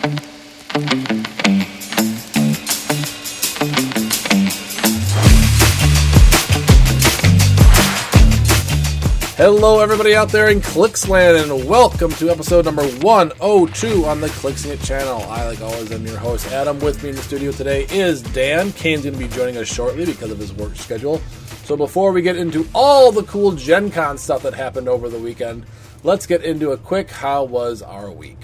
Hello, everybody out there in Clicksland, and welcome to episode number 102 on the Clixin' It channel. I, like always, am your host, Adam. With me in the studio today is Dan. Kane's going to be joining us shortly because of his work schedule. So, before we get into all the cool Gen Con stuff that happened over the weekend, let's get into a quick How Was Our Week?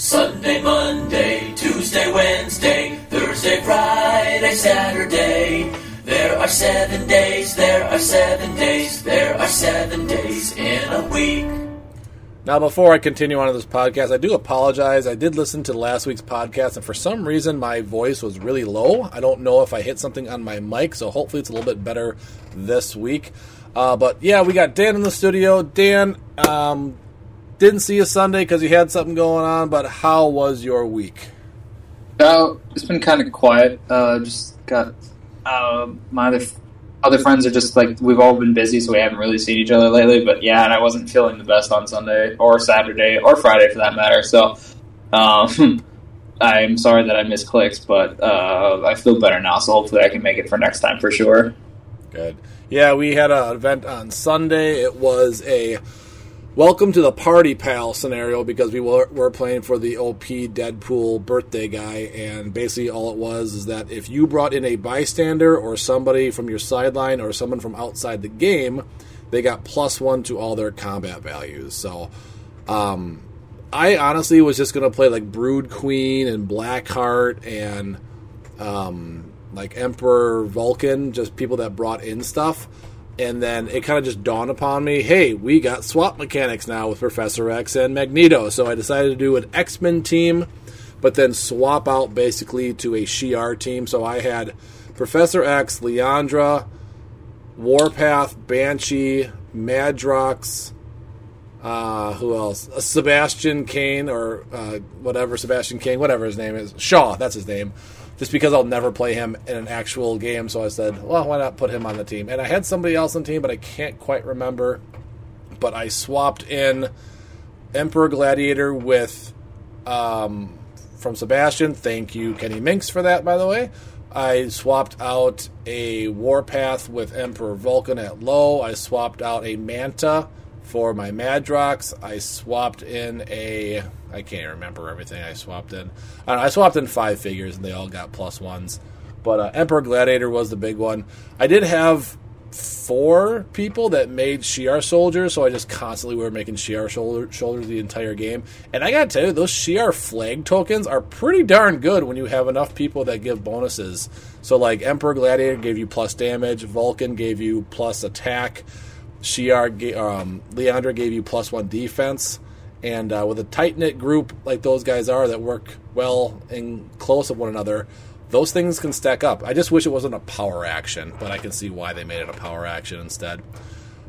Sunday, Monday, Tuesday, Wednesday, Thursday, Friday, Saturday. There are seven days, there are seven days, there are seven days in a week. Now, before I continue on to this podcast, I do apologize. I did listen to last week's podcast, and for some reason, my voice was really low. I don't know if I hit something on my mic, so hopefully it's a little bit better this week. Uh, but yeah, we got Dan in the studio. Dan, um, didn't see you Sunday because you had something going on, but how was your week? Uh, it's been kind of quiet. Uh, just got uh, my other other friends are just like we've all been busy, so we haven't really seen each other lately. But yeah, and I wasn't feeling the best on Sunday or Saturday or Friday for that matter. So um, I'm sorry that I missed clicks, but uh, I feel better now. So hopefully I can make it for next time for sure. Good. Yeah, we had an event on Sunday. It was a welcome to the party pal scenario because we were, were playing for the OP Deadpool birthday guy, and basically all it was is that if you brought in a bystander or somebody from your sideline or someone from outside the game, they got plus one to all their combat values. So, um, I honestly was just gonna play like Brood Queen and Blackheart and um, like Emperor Vulcan, just people that brought in stuff and then it kind of just dawned upon me hey we got swap mechanics now with professor x and magneto so i decided to do an x-men team but then swap out basically to a shi'ar team so i had professor x lilandra warpath banshee madrox uh, who else? Uh, Sebastian Kane or uh, whatever Sebastian King, whatever his name is. Shaw, that's his name just because I'll never play him in an actual game. So I said, well, why not put him on the team? And I had somebody else on the team, but I can't quite remember. But I swapped in Emperor Gladiator with um, from Sebastian. Thank you, Kenny Minks, for that, by the way. I swapped out a Warpath with Emperor Vulcan at low. I swapped out a Manta for my Madrox. I swapped in a I can't remember everything I swapped in. I, know, I swapped in five figures and they all got plus ones. But uh, Emperor Gladiator was the big one. I did have four people that made Shi'ar soldiers, so I just constantly were making Shi'ar shoulder, shoulders the entire game. And I gotta tell you, those Shi'ar flag tokens are pretty darn good when you have enough people that give bonuses. So, like, Emperor Gladiator gave you plus damage, Vulcan gave you plus attack, Shi'ar, um, Lilandra gave you plus one defense. And uh, with a tight knit group like those guys are that work well and close of one another, those things can stack up. I just wish it wasn't a power action, but I can see why they made it a power action instead.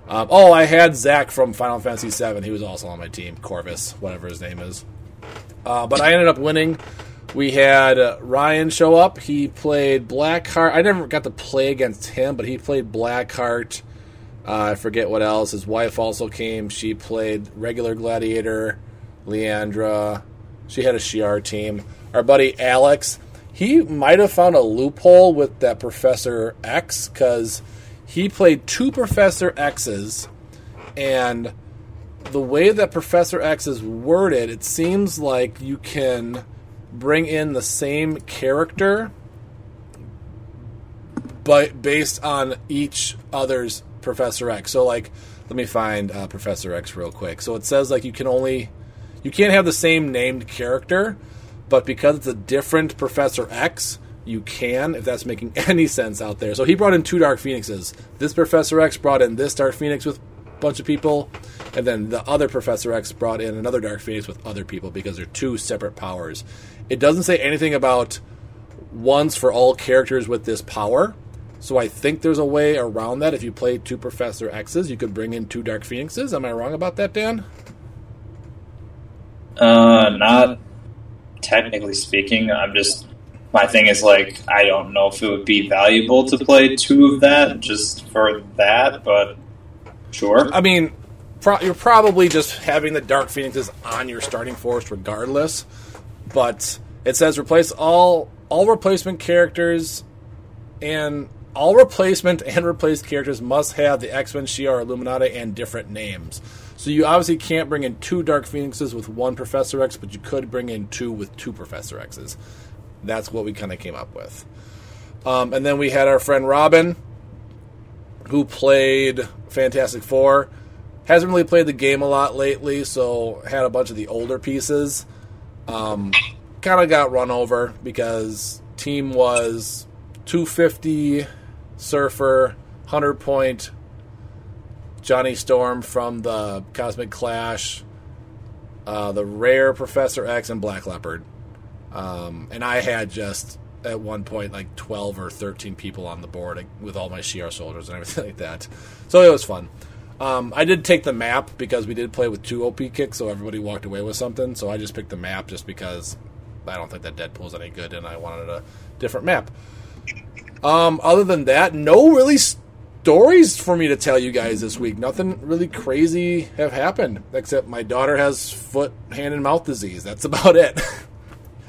Um, oh, I had Zach from Final Fantasy VII. He was also on my team, Corvus, whatever his name is. Uh, but I ended up winning. We had uh, Ryan show up. He played Blackheart. I never got to play against him, but he played Blackheart. I forget what else. His wife also came. She played regular Gladiator, Lilandra. She had a Shi'ar team. Our buddy Alex, he might have found a loophole with that Professor X because he played two Professor X's, and the way that Professor X is worded, it seems like you can bring in the same character, but based on each other's Professor X. So like, let me find uh, Professor X real quick. So it says like you can only you can't have the same named character, but because it's a different Professor X, you can if that's making any sense out there. So he brought in two Dark Phoenixes. This Professor X brought in this Dark Phoenix with a bunch of people, and then the other Professor X brought in another Dark Phoenix with other people because they're two separate powers. It doesn't say anything about once for all characters with this power so I think there's a way around that. If you play two Professor X's, you could bring in two Dark Phoenixes. Am I wrong about that, Dan? Uh, not technically speaking. I'm just my thing is like I don't know if it would be valuable to play two of that just for that, but sure. I mean, pro- you're probably just having the Dark Phoenixes on your starting force regardless. but it says replace all all replacement characters and all replacement and replaced characters must have the X Men, Shi'ar, Illuminati, and different names. So you obviously can't bring in two Dark Phoenixes with one Professor X, but you could bring in two with two Professor X's. That's what we kind of came up with. Um, and then we had our friend Robin, who played Fantastic Four. Hasn't really played the game a lot lately, so had a bunch of the older pieces. Um, kind of got run over because team was 250 Surfer, 100 point Johnny Storm from the Cosmic Clash, uh, the rare Professor X, and Black Leopard. Um, and I had just at one point like 12 or 13 people on the board with all my Shi'ar soldiers and everything like that. So it was fun. Um, I did take the map because we did play with two OP kicks, so everybody walked away with something. So I just picked the map just because I don't think that Deadpool's any good, and I wanted a different map. Um, other than that, no really stories for me to tell you guys this week. Nothing really crazy have happened except my daughter has foot, hand, and mouth disease. That's about it.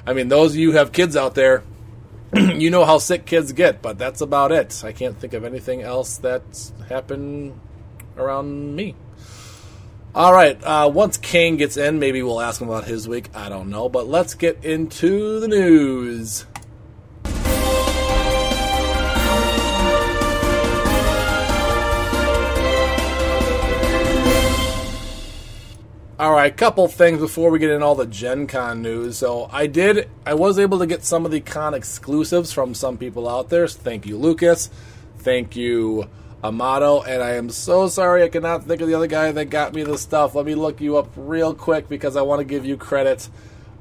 I mean, those of you have kids out there, you know how sick kids get, but that's about it. I can't think of anything else that's happened around me. All right, uh, once Kane gets in, maybe we'll ask him about his week. I don't know, but let's get into the news. All right, a couple things before we get in all the Gen Con news. So I did, I was able to get some of the con exclusives from some people out there. So thank you, Lucas. Thank you, Amato. And I am so sorry I cannot think of the other guy that got me the stuff. Let me look you up real quick because I want to give you credit.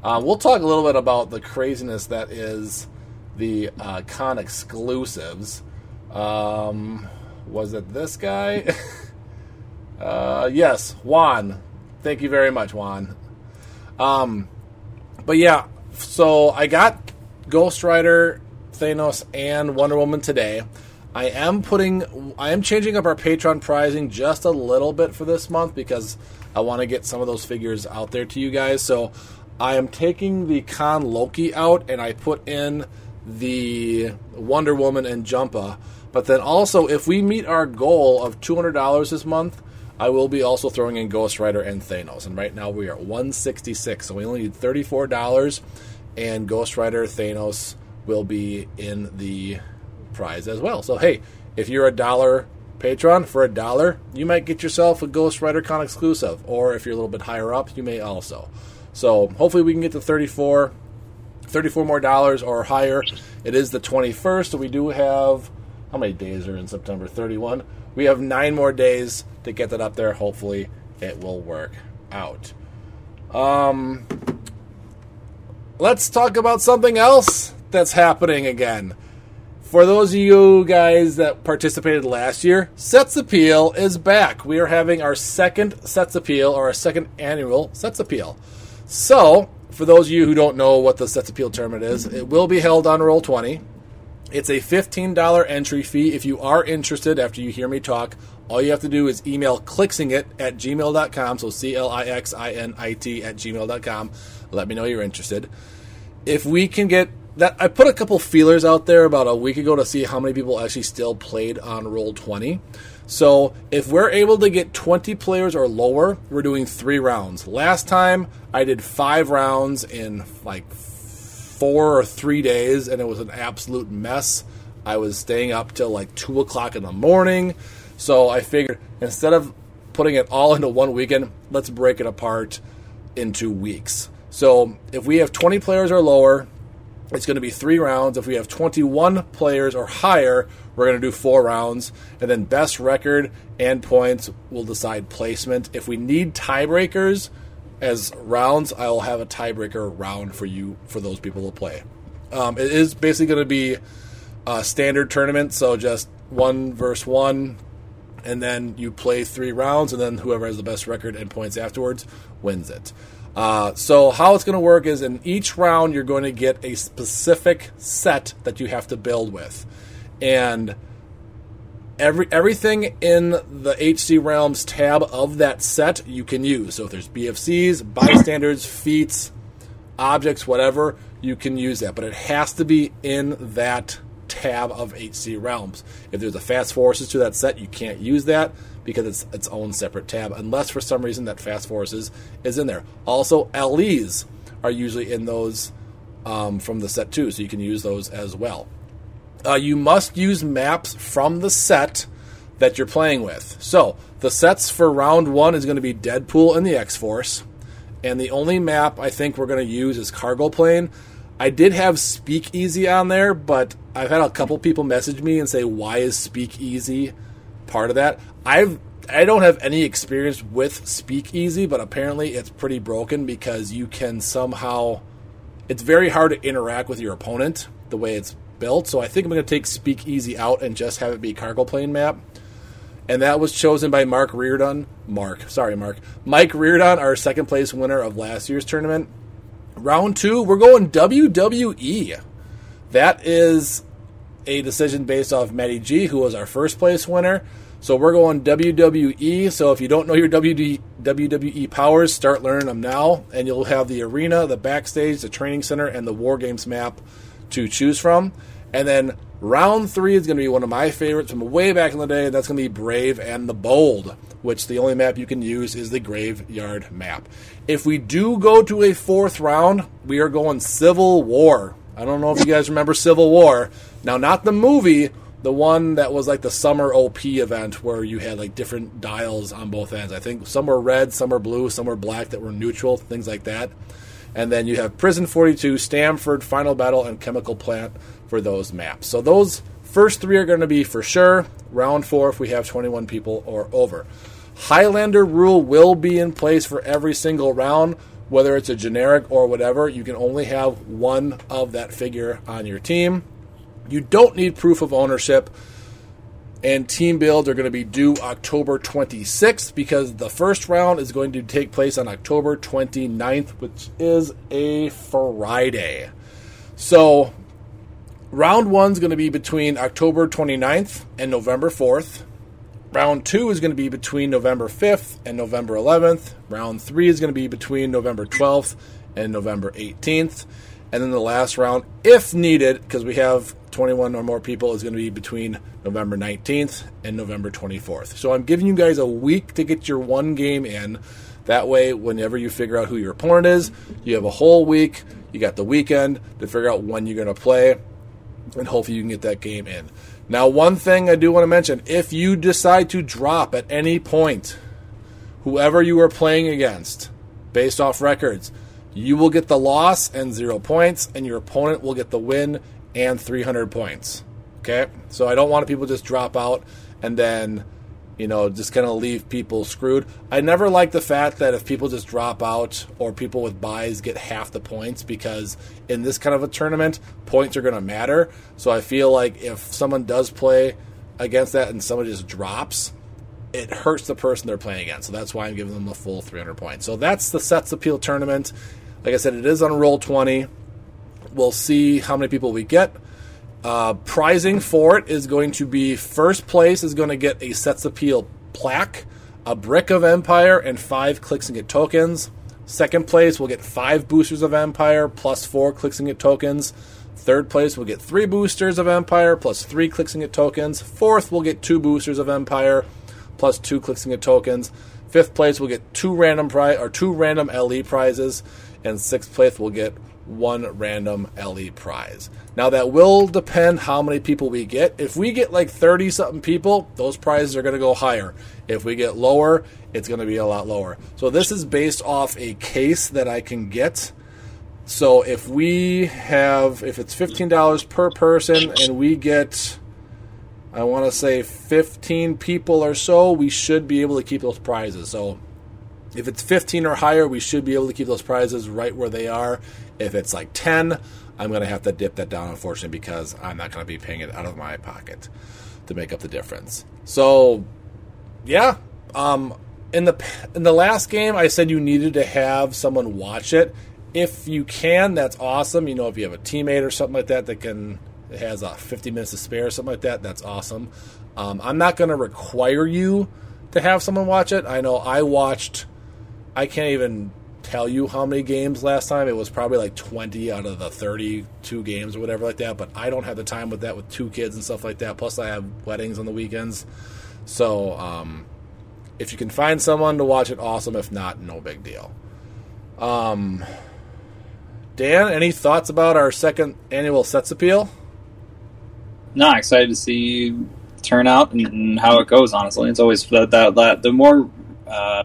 Uh, we'll talk a little bit about the craziness that is the uh, con exclusives. Um, was it this guy? uh, yes, Juan. Thank you very much, Juan. Um, but yeah, so I got Ghost Rider, Thanos, and Wonder Woman today. I am putting, I am changing up our Patreon pricing just a little bit for this month because I want to get some of those figures out there to you guys. So I am taking the Con Loki out and I put in the Wonder Woman and Jumpa. But then also, if we meet our goal of $200 this month, I will be also throwing in Ghost Rider and Thanos. And right now we are at 166 so we only need $34, and Ghost Rider Thanos will be in the prize as well. So, hey, if you're a dollar patron for a dollar, you might get yourself a Ghost Rider Con exclusive. Or if you're a little bit higher up, you may also. So, hopefully, we can get to 34 34 more dollars or higher. It is the 21st, so we do have how many days are in September? 31. We have nine more days to get that up there. Hopefully, it will work out. Um, let's talk about something else that's happening again. For those of you guys that participated last year, Sets Appeal is back. We are having our second Sets Appeal or our second annual Sets Appeal. So, for those of you who don't know what the Sets Appeal tournament is, it will be held on Roll20. It's a $15 entry fee. If you are interested after you hear me talk, all you have to do is email clixinit at gmail.com. So C L I X I N I T at gmail.com. Let me know you're interested. If we can get that, I put a couple feelers out there about a week ago to see how many people actually still played on Roll20. So if we're able to get 20 players or lower, we're doing three rounds. Last time I did five rounds in like four or three days, and it was an absolute mess. I was staying up till like two o'clock in the morning. So I figured instead of putting it all into one weekend, let's break it apart into weeks. So if we have 20 players or lower, it's going to be three rounds. If we have 21 players or higher, we're going to do four rounds. And then best record and points will decide placement. If we need tiebreakers as rounds, I will have a tiebreaker round for you for those people to play. Um, it is basically going to be a standard tournament, so just one versus one, and then you play three rounds, and then whoever has the best record and points afterwards wins it. Uh, so how it's going to work is in each round you're going to get a specific set that you have to build with, and every everything in the HC Realms tab of that set you can use. So if there's BFCs, bystanders, feats, objects, whatever, you can use that. But it has to be in that tab of HC Realms. If there's a Fast Forces to that set, you can't use that because it's its own separate tab, unless for some reason that Fast Forces is in there. Also, LEs are usually in those um, from the set too, so you can use those as well. Uh, you must use maps from the set that you're playing with. So the sets for round one is going to be Deadpool and the X Force, and the only map I think we're going to use is Cargo Plane. I did have Speakeasy on there, but I've had a couple people message me and say, "Why is Speakeasy part of that?" I've I don't have any experience with Speakeasy, but apparently it's pretty broken because you can somehow. It's very hard to interact with your opponent the way it's built. So I think I'm going to take Speakeasy out and just have it be cargo plane map. And that was chosen by Mark Reardon. Mark, sorry, Mark. Mike Reardon, our second place winner of last year's tournament. Round two, we're going WWE. That is a decision based off Matty G, who was our first place winner. So we're going WWE. So if you don't know your WWE powers, start learning them now, and you'll have the arena, the backstage, the training center, and the War Games map to choose from. And then round three is going to be one of my favorites from way back in the day. That's going to be Brave and the Bold, which the only map you can use is the Graveyard map. If we do go to a fourth round, we are going Civil War. I don't know if you guys remember Civil War. Now, not the movie, the one that was like the summer OP event where you had like different dials on both ends. I think some were red, some were blue, some were black that were neutral, things like that. And then you have Prison 42, Stamford, Final Battle, and Chemical Plant for those maps. So those first three are going to be for sure. Round four if we have 21 people or over. Highlander rule will be in place for every single round, whether it's a generic or whatever. You can only have one of that figure on your team. You don't need proof of ownership. And team builds are going to be due October 26th because the first round is going to take place on October 29th, which is a Friday. So, round one is going to be between October 29th and November 4th. Round two is going to be between November 5th and November 11th. Round three is going to be between November 12th and November 18th. And then the last round, if needed, because we have 21 or more people, is going to be between November 19th and November 24th. So I'm giving you guys a week to get your one game in. That way, whenever you figure out who your opponent is, you have a whole week. You got the weekend to figure out when you're going to play, and hopefully you can get that game in. Now, one thing I do want to mention if you decide to drop at any point whoever you are playing against based off records, you will get the loss and zero points, and your opponent will get the win and 300 points. Okay? So I don't want people just drop out and then, you know, just kind of leave people screwed. I never like the fact that if people just drop out or people with buys get half the points because in this kind of a tournament, points are going to matter. So I feel like if someone does play against that and somebody just drops, it hurts the person they're playing against. So that's why I'm giving them the full 300 points. So that's the Sets Appeal tournament. Like I said, it is on roll 20. We'll see how many people we get. Uh, prizing for it is going to be first place is going to get a Sets Appeal plaque, a brick of Empire, and five clicks and get tokens. Second place will get five boosters of Empire plus four clicks and get tokens. Third place will get three boosters of Empire plus three clicks and get tokens. Fourth will get two boosters of Empire plus two clicks and get tokens. Fifth place will get two random prize or two random LE prizes, and sixth place will get one random LE prize. Now that will depend how many people we get. If we get like 30 something people, those prizes are going to go higher. If we get lower, it's going to be a lot lower. So this is based off a case that I can get. So if we have if it's $15 per person and we get I want to say 15 people or so, we should be able to keep those prizes. So if it's 15 or higher, we should be able to keep those prizes right where they are. If it's like 10, I'm going to have to dip that down, unfortunately, because I'm not going to be paying it out of my pocket to make up the difference. So, yeah. Um, in the in the last game, I said you needed to have someone watch it. If you can, that's awesome. You know, if you have a teammate or something like that that can has a 50 minutes to spare or something like that, that's awesome. Um, I'm not going to require you to have someone watch it. I know I watched. I can't even tell you how many games last time. It was probably like 20 out of the 32 games or whatever like that. But I don't have the time with that with two kids and stuff like that. Plus, I have weddings on the weekends. So, um, if you can find someone to watch it, awesome. If not, no big deal. Um, Dan, any thoughts about our second annual sets appeal? No, excited to see turnout and how it goes. Honestly, it's always that that, that the more uh,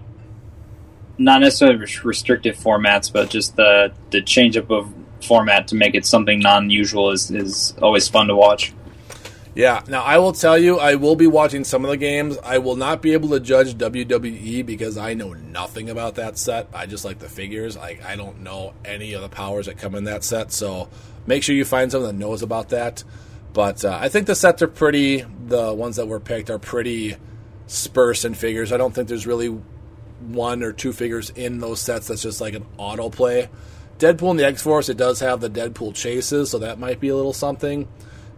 not necessarily restrictive formats, but just the the change up of format to make it something non usual is is always fun to watch. Yeah. Now I will tell you, I will be watching some of the games. I will not be able to judge WWE because I know nothing about that set. I just like the figures. I I don't know any of the powers that come in that set. So make sure you find someone that knows about that. But uh, I think the sets are pretty. The ones that were picked are pretty sparse in figures. I don't think there's really one or two figures in those sets that's just like an auto play. Deadpool and the X Force, it does have the Deadpool chases, so that might be a little something.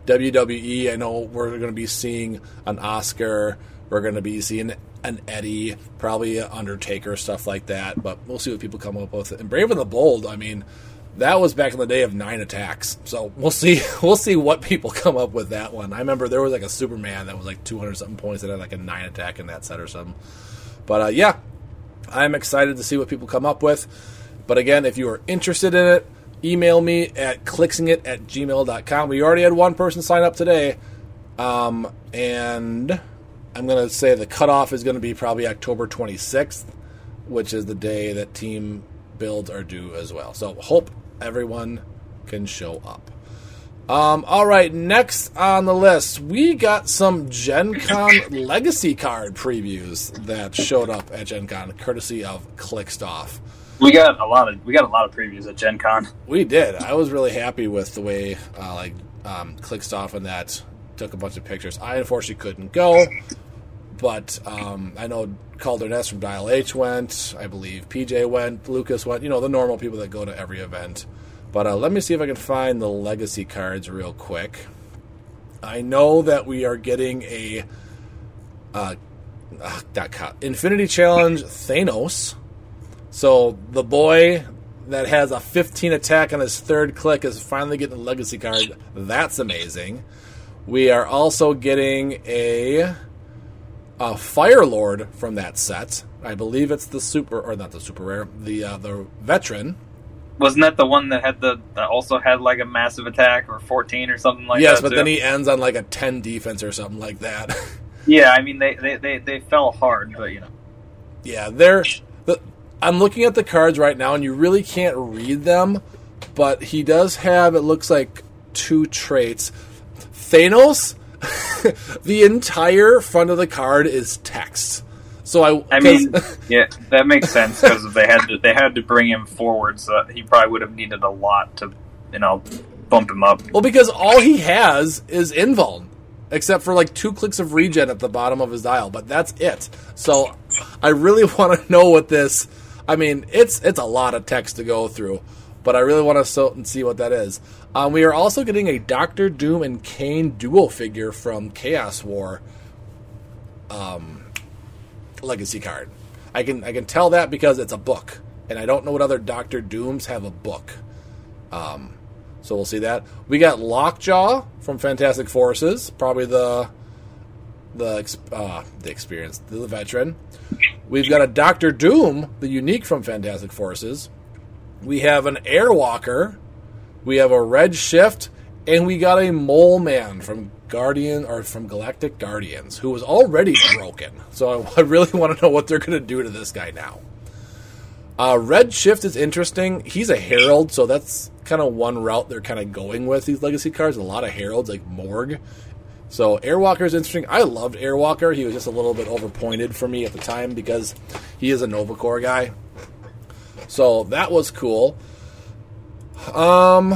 WWE, I know we're going to be seeing an Oscar. We're going to be seeing an Eddie, probably an Undertaker, stuff like that. But we'll see what people come up with. And Brave and the Bold, I mean, that was back in the day of nine attacks. So we'll see. We'll see what people come up with that one. I remember there was like a Superman that was like 200 something points that had like a nine attack in that set or something. But uh, yeah, I'm excited to see what people come up with. But again, if you are interested in it, email me at clixinit at gmail.com. We already had one person sign up today. Um, and I'm going to say the cutoff is going to be probably October 26th, which is the day that team builds are due as well. So hope everyone can show up. Um, all right, next on the list, we got some Gen Con legacy card previews that showed up at Gen Con, courtesy of Clickstuff. We got a lot of we got a lot of previews at Gen Con. We did. I was really happy with the way uh, like um, Clickstuff and that took a bunch of pictures. I unfortunately couldn't go, but um, I know Calder Ness from Dial H went. I believe PJ went. Lucas went. You know the normal people that go to every event. But uh, let me see if I can find the legacy cards real quick. I know that we are getting a uh, uh, Infinity Challenge Thanos so the boy that has a 15 attack on his third click is finally getting a legacy card. That's amazing. We are also getting a a Fire Lord from that set. I believe it's the super or not the super rare, the uh, the veteran. Wasn't that the one that had the that also had like a massive attack or 14 or something like yes, that? Yes, but too? then he ends on like a 10 defense or something like that. yeah, I mean they, they, they, they fell hard, but you know. Yeah, they're I'm looking at the cards right now, and you really can't read them, but he does have, it looks like, two traits. Thanos, the entire front of the card is text. So I, I mean, yeah, that makes sense because they had to they had to bring him forward, so he probably would have needed a lot to, you know, bump him up. Well, because all he has is invuln, except for like two clicks of regen at the bottom of his dial, but that's it. So I really want to know what this I mean, it's it's a lot of text to go through, but I really want to and see what that is. Um, we are also getting a Doctor Doom and Kang dual figure from Chaos War um, legacy card. I can I can tell that because it's a book, and I don't know what other Doctor Dooms have a book. Um, so we'll see that. We got Lockjaw from Fantastic Forces, probably the the uh, the experience, the veteran. We've got a Doctor Doom, the unique from Fantastic Forces. We have an Airwalker. We have a Red Shift, and we got a Mole Man from Guardian or from Galactic Guardians, who was already broken. So I, I really want to know what they're going to do to this guy now. Uh, Red Shift is interesting. He's a Herald, so that's kind of one route they're kind of going with these legacy cards. A lot of Heralds, like Morg so Airwalker is interesting. I loved Airwalker. He was just a little bit overpointed for me at the time because he is a Nova Corps guy. So that was cool. Um,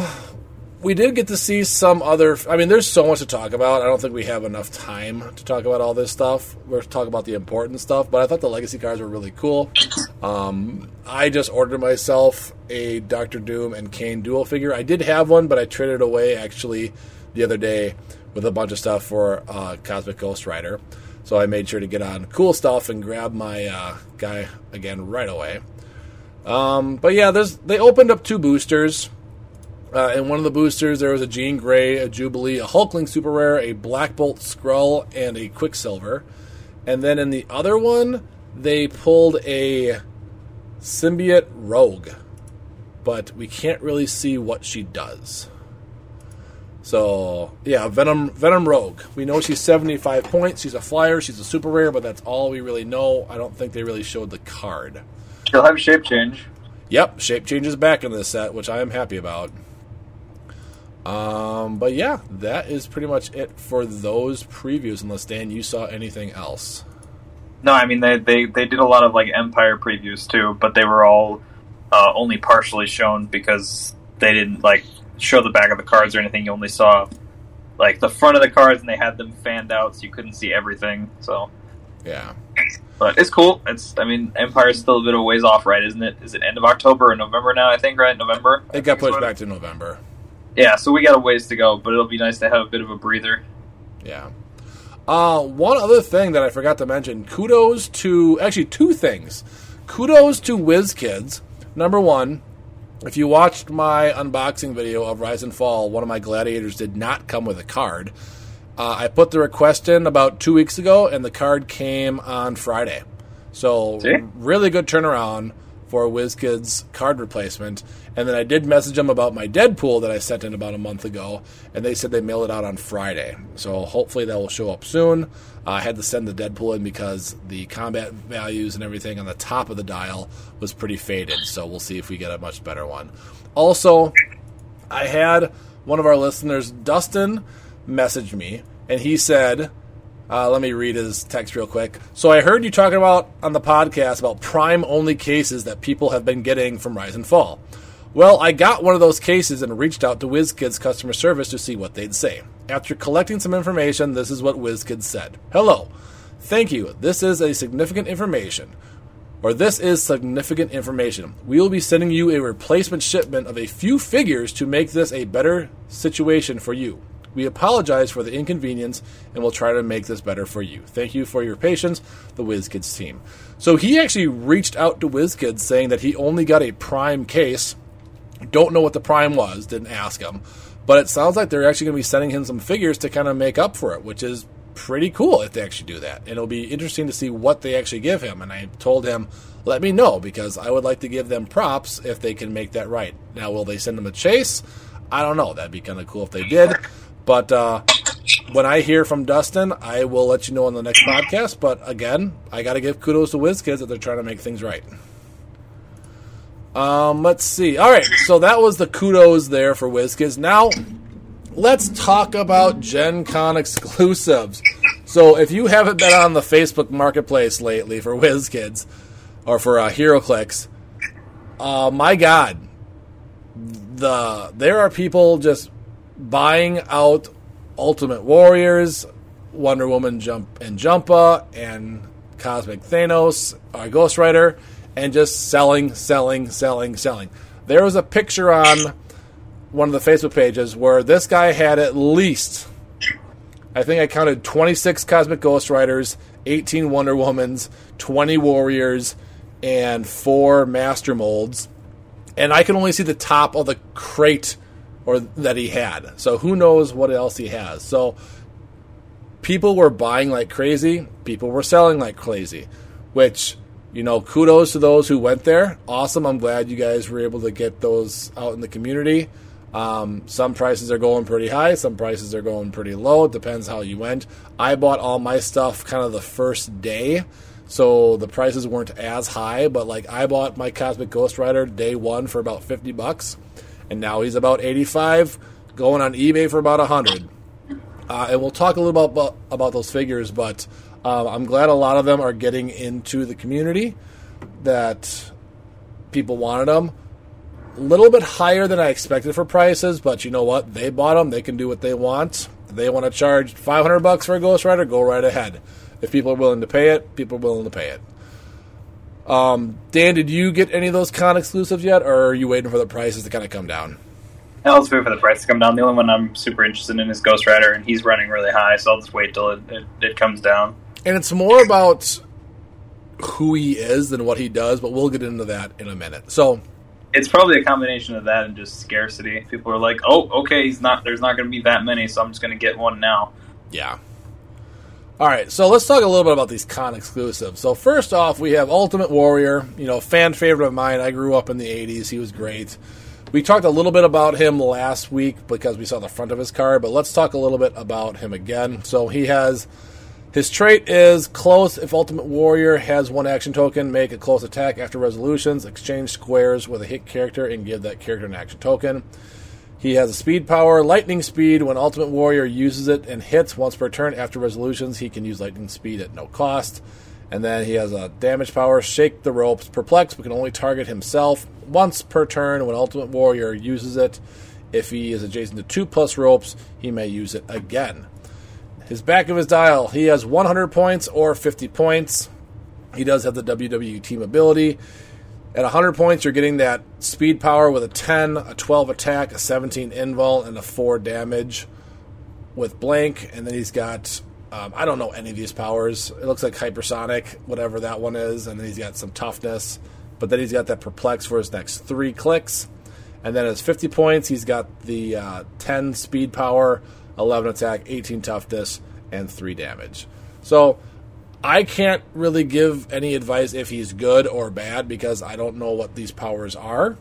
we did get to see some other. I mean, there's so much to talk about. I don't think we have enough time to talk about all this stuff. We're talk about the important stuff, but I thought the legacy cards were really cool. Um, I just ordered myself a Doctor Doom and Kang dual figure. I did have one, but I traded away actually the other day with a bunch of stuff for uh, Cosmic Ghost Rider. So I made sure to get on cool stuff and grab my uh, guy again right away. Um, but yeah, they opened up two boosters. Uh, in one of the boosters, there was a Jean Grey, a Jubilee, a Hulkling Super Rare, a Black Bolt Skrull, and a Quicksilver. And then in the other one, they pulled a Symbiote Rogue, but we can't really see what she does. So yeah, Venom Venom Rogue. We know she's seventy five points. She's a flyer. She's a super rare, but that's all we really know. I don't think they really showed the card. She'll have shape change. Yep, shape change is back in this set, which I am happy about. Um, but yeah, that is pretty much it for those previews. Unless Dan, you saw anything else? No, I mean they, they, they did a lot of like Empire previews too, but they were all uh, only partially shown because they didn't like show the back of the cards or anything. You only saw like the front of the cards, and they had them fanned out, so you couldn't see everything. So, Yeah, but it's cool. It's I mean Empire's still a bit of a ways off, right? Isn't it? Is it end of October or November now? I think right, November. It got pushed back to November. Yeah, so we got a ways to go, but it'll be nice to have a bit of a breather. Yeah. Uh, one other thing that I forgot to mention kudos to, actually, two things. Kudos to WizKids. Number one, if you watched my unboxing video of Rise and Fall, one of my gladiators did not come with a card. Uh, I put the request in about two weeks ago, and the card came on Friday. So, See? really good turnaround for WizKids card replacement. And then I did message them about my Deadpool that I sent in about a month ago, and they said they mailed it out on Friday. So hopefully that will show up soon. Uh, I had to send the Deadpool in because the combat values and everything on the top of the dial was pretty faded. So we'll see if we get a much better one. Also, I had one of our listeners, Dustin, message me, and he said, uh, let me read his text real quick. So I heard you talking about on the podcast about prime only cases that people have been getting from Rise and Fall. Well, I got one of those cases and reached out to WizKids customer service to see what they'd say. After collecting some information, this is what WizKids said. Hello. Thank you. This is a significant information. Or this is significant information. We will be sending you a replacement shipment of a few figures to make this a better situation for you. We apologize for the inconvenience and we'll try to make this better for you. Thank you for your patience, the WizKids team. So he actually reached out to WizKids saying that he only got a prime case. Don't know what the prime was, didn't ask him. But it sounds like they're actually going to be sending him some figures to kind of make up for it, which is pretty cool if they actually do that. And it'll be interesting to see what they actually give him. And I told him, let me know because I would like to give them props if they can make that right. Now, will they send him a chase? I don't know. That'd be kind of cool if they did. But uh, when I hear from Dustin, I will let you know on the next podcast. But again, I got to give kudos to WizKids that they're trying to make things right. Um, let's see. All right, so that was the kudos there for WizKids. Now, let's talk about Gen Con exclusives. So, if you haven't been on the Facebook Marketplace lately for WizKids or for uh, HeroClix, uh, my God, the there are people just buying out Ultimate Warriors, Wonder Woman Jump and Jumpa, and Cosmic Thanos, uh, Ghost Rider, and just selling, selling, selling, selling. There was a picture on one of the Facebook pages where this guy had at least, I think I counted 26 Cosmic Ghost Riders, 18 Wonder Womans, 20 Warriors, and four Master Molds. And I can only see the top of the crate or that he had. So who knows what else he has. So people were buying like crazy, people were selling like crazy, which you know, kudos to those who went there. Awesome. I'm glad you guys were able to get those out in the community. Um, some prices are going pretty high, some prices are going pretty low. It depends how you went. I bought all my stuff kind of the first day, so the prices weren't as high. But like, I bought my Cosmic Ghost Rider day one for about 50 bucks, and now he's about 85, going on eBay for about 100. Uh, and we'll talk a little about about those figures, but uh, I'm glad a lot of them are getting into the community that people wanted them. A little bit higher than I expected for prices, but you know what? They bought them. They can do what they want. If they want to charge 500 bucks for a Ghost Rider, go right ahead. If people are willing to pay it, people are willing to pay it. Um, Dan, did you get any of those con exclusives yet, or are you waiting for the prices to kind of come down? Now let's wait for the price to come down. The only one I'm super interested in is Ghost Rider, and he's running really high, so I'll just wait till it, it, it comes down. and it's more about who he is than what he does, but we'll get into that in a minute. So It's probably a combination of that and just scarcity. People are like, "Oh, okay, he's not. There's not going to be that many, so I'm just going to get one now." Yeah. All right, so let's talk a little bit about these con exclusives. So first off, we have Ultimate Warrior, you know, fan favorite of mine. I grew up in the '80s; he was great. We talked a little bit about him last week because we saw the front of his card, but let's talk a little bit about him again. So he has his trait is close. If Ultimate Warrior has one action token, make a close attack after resolutions. Exchange squares with a hit character and give that character an action token. He has a speed power, lightning speed. When Ultimate Warrior uses it and hits once per turn after resolutions, he can use lightning speed at no cost. And then he has a damage power, shake the ropes, perplex, but can only target himself once per turn when Ultimate Warrior uses it. If he is adjacent to two plus ropes, he may use it again. His back of his dial, he has 100 points or 50 points. He does have the WWE team ability. At 100 points, you're getting that speed power with a 10, a 12 attack, a 17 invul, and a 4 damage with blank. And then he's got, um, I don't know any of these powers. It looks like hypersonic, whatever that one is. And then he's got some toughness. But then he's got that perplex for his next three clicks. And then at 50 points, he's got the uh, 10 speed power, 11 attack, 18 toughness, and 3 damage. So I can't really give any advice if he's good or bad because I don't know what these powers are.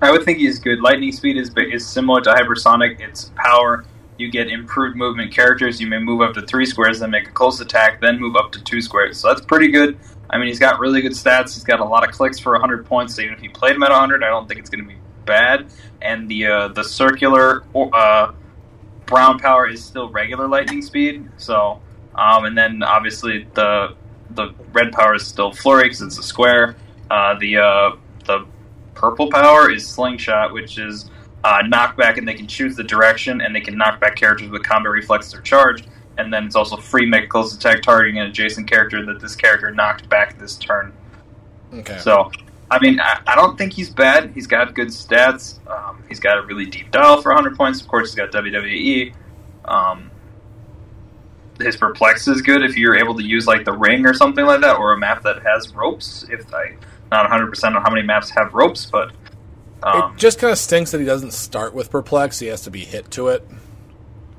I would think he's good. Lightning speed is is similar to hypersonic. It's power. You get improved movement characters. You may move up to three squares, then make a close attack, then move up to two squares. So that's pretty good. I mean, he's got really good stats. He's got a lot of clicks for 100 points. So even if you played him at 100, I don't think it's going to be bad. And the uh, the circular uh, brown power is still regular lightning speed. So um, and then obviously the the red power is still flurry because it's a square. Uh, the uh, the purple power is slingshot, which is uh, knockback, and they can choose the direction, and they can knock back characters with combat reflexes or charge. And then it's also free make close attack targeting an adjacent character that this character knocked back this turn. Okay. So, I mean, I, I don't think he's bad. He's got good stats. Um, he's got a really deep dial for 100 points. Of course, he's got WWE. Um, his perplex is good if you're able to use like the ring or something like that, or a map that has ropes. If I not 100 percent on how many maps have ropes, but um, it just kind of stinks that he doesn't start with perplex. He has to be hit to it.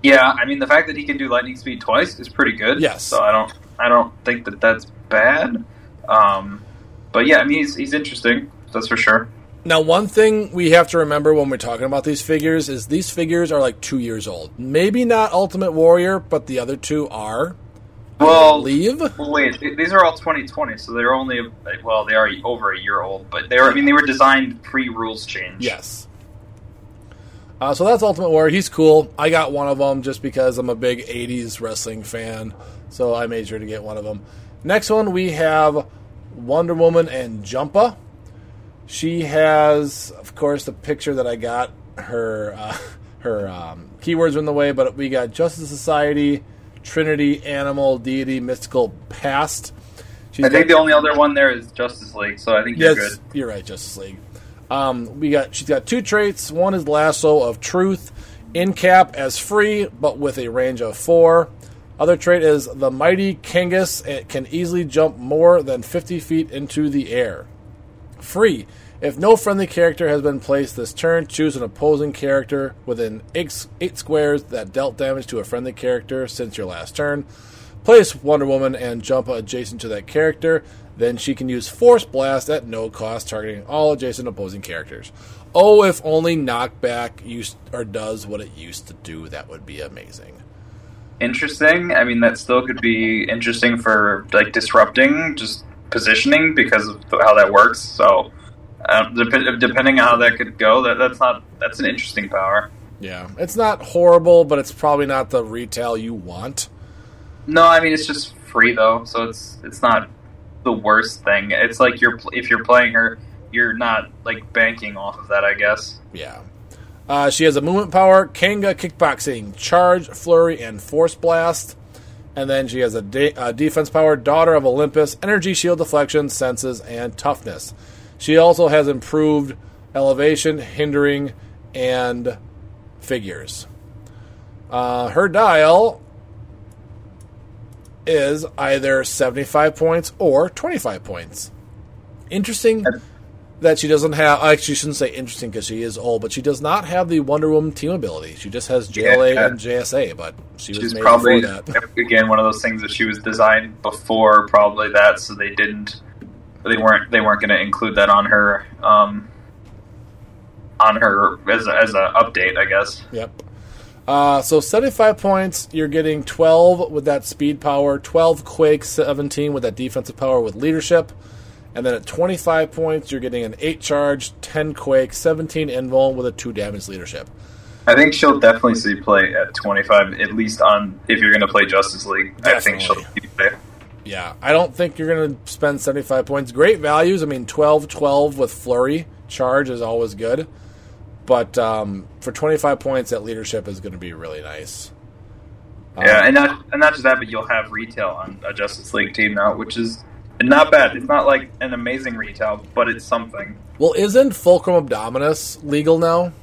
yeah, I mean the fact that he can do lightning speed twice is pretty good. Yes. So I don't I don't think that that's bad. Um, but yeah, I mean he's he's interesting. That's for sure. Now, one thing we have to remember when we're talking about these figures is these figures are like two years old. Maybe not Ultimate Warrior, but the other two are. Well, leave. Well, wait, these are all 2020, so they're only well, they are over a year old, but they were. I mean, they were designed pre rules change. Yes. Uh, so that's Ultimate Warrior. He's cool. I got one of them just because I'm a big 80s wrestling fan. So I made sure to get one of them. Next one, we have Wonder Woman and Jumpa. She has, of course, the picture that I got. Her uh, her um, keywords are in the way, but we got Justice Society, Trinity, Animal, Deity, Mystical, Past. She's I think got- the only other one there is Justice League, so I think you're Yes, good. you're right, Justice League. Um, we got she's got two traits. One is Lasso of Truth, in cap as free, but with a range of four. Other trait is the Mighty Kangas. It can easily jump more than 50 feet into the air. Free. If no friendly character has been placed this turn, choose an opposing character within eight, squares that dealt damage to a friendly character since your last turn. Place Wonder Woman and jump adjacent to that character. Then she can use Force Blast at no cost, targeting all adjacent opposing characters. Oh, if only Knockback used or does what it used to do, that would be amazing. Interesting. I mean, that still could be interesting for like disrupting, just positioning because of how that works. So, um, dep- depending on how that could go, that that's not that's an interesting power. Yeah, it's not horrible, but it's probably not the retail you want. No, I mean it's just free though, so it's it's not the worst thing. It's like you're if you're playing her, you're not like banking off of that, I guess. Yeah. Uh, she has a movement power, Kanga kickboxing, charge, flurry, and force blast. And then she has a de- uh, defense power, daughter of Olympus, energy shield deflection, senses, and toughness. She also has improved elevation, hindering, and figures. Uh, her dial is either 75 points or 25 points. Interesting that she doesn't have. I actually shouldn't say interesting because she is old, but she does not have the Wonder Woman team ability. She just has JLA Yeah. and JSA, but she was She's made probably again one of those things that she was designed before probably that, so they didn't they weren't they weren't going to include that on her um, on her as a, as a update, I guess. Yep. Uh, so 75 points, you're getting 12 with that speed power, 12 Quake, 17 with that defensive power with leadership. And then at 25 points, you're getting an 8 charge, 10 Quake, 17 Invul with a 2 damage leadership. I think she'll definitely see play at 25, at least on if you're going to play Justice League. I think she'll see play. Yeah, I don't think you're going to spend 75 points. Great values. I mean, 12 12 with Flurry charge is always good. But um, for 25 points, that leadership is going to be really nice. Yeah, Um, and not and not just that, but you'll have retail on a Justice League team now, which is not bad. It's not like an amazing retail, but it's something. Well, isn't Fulcrum Abominus legal now?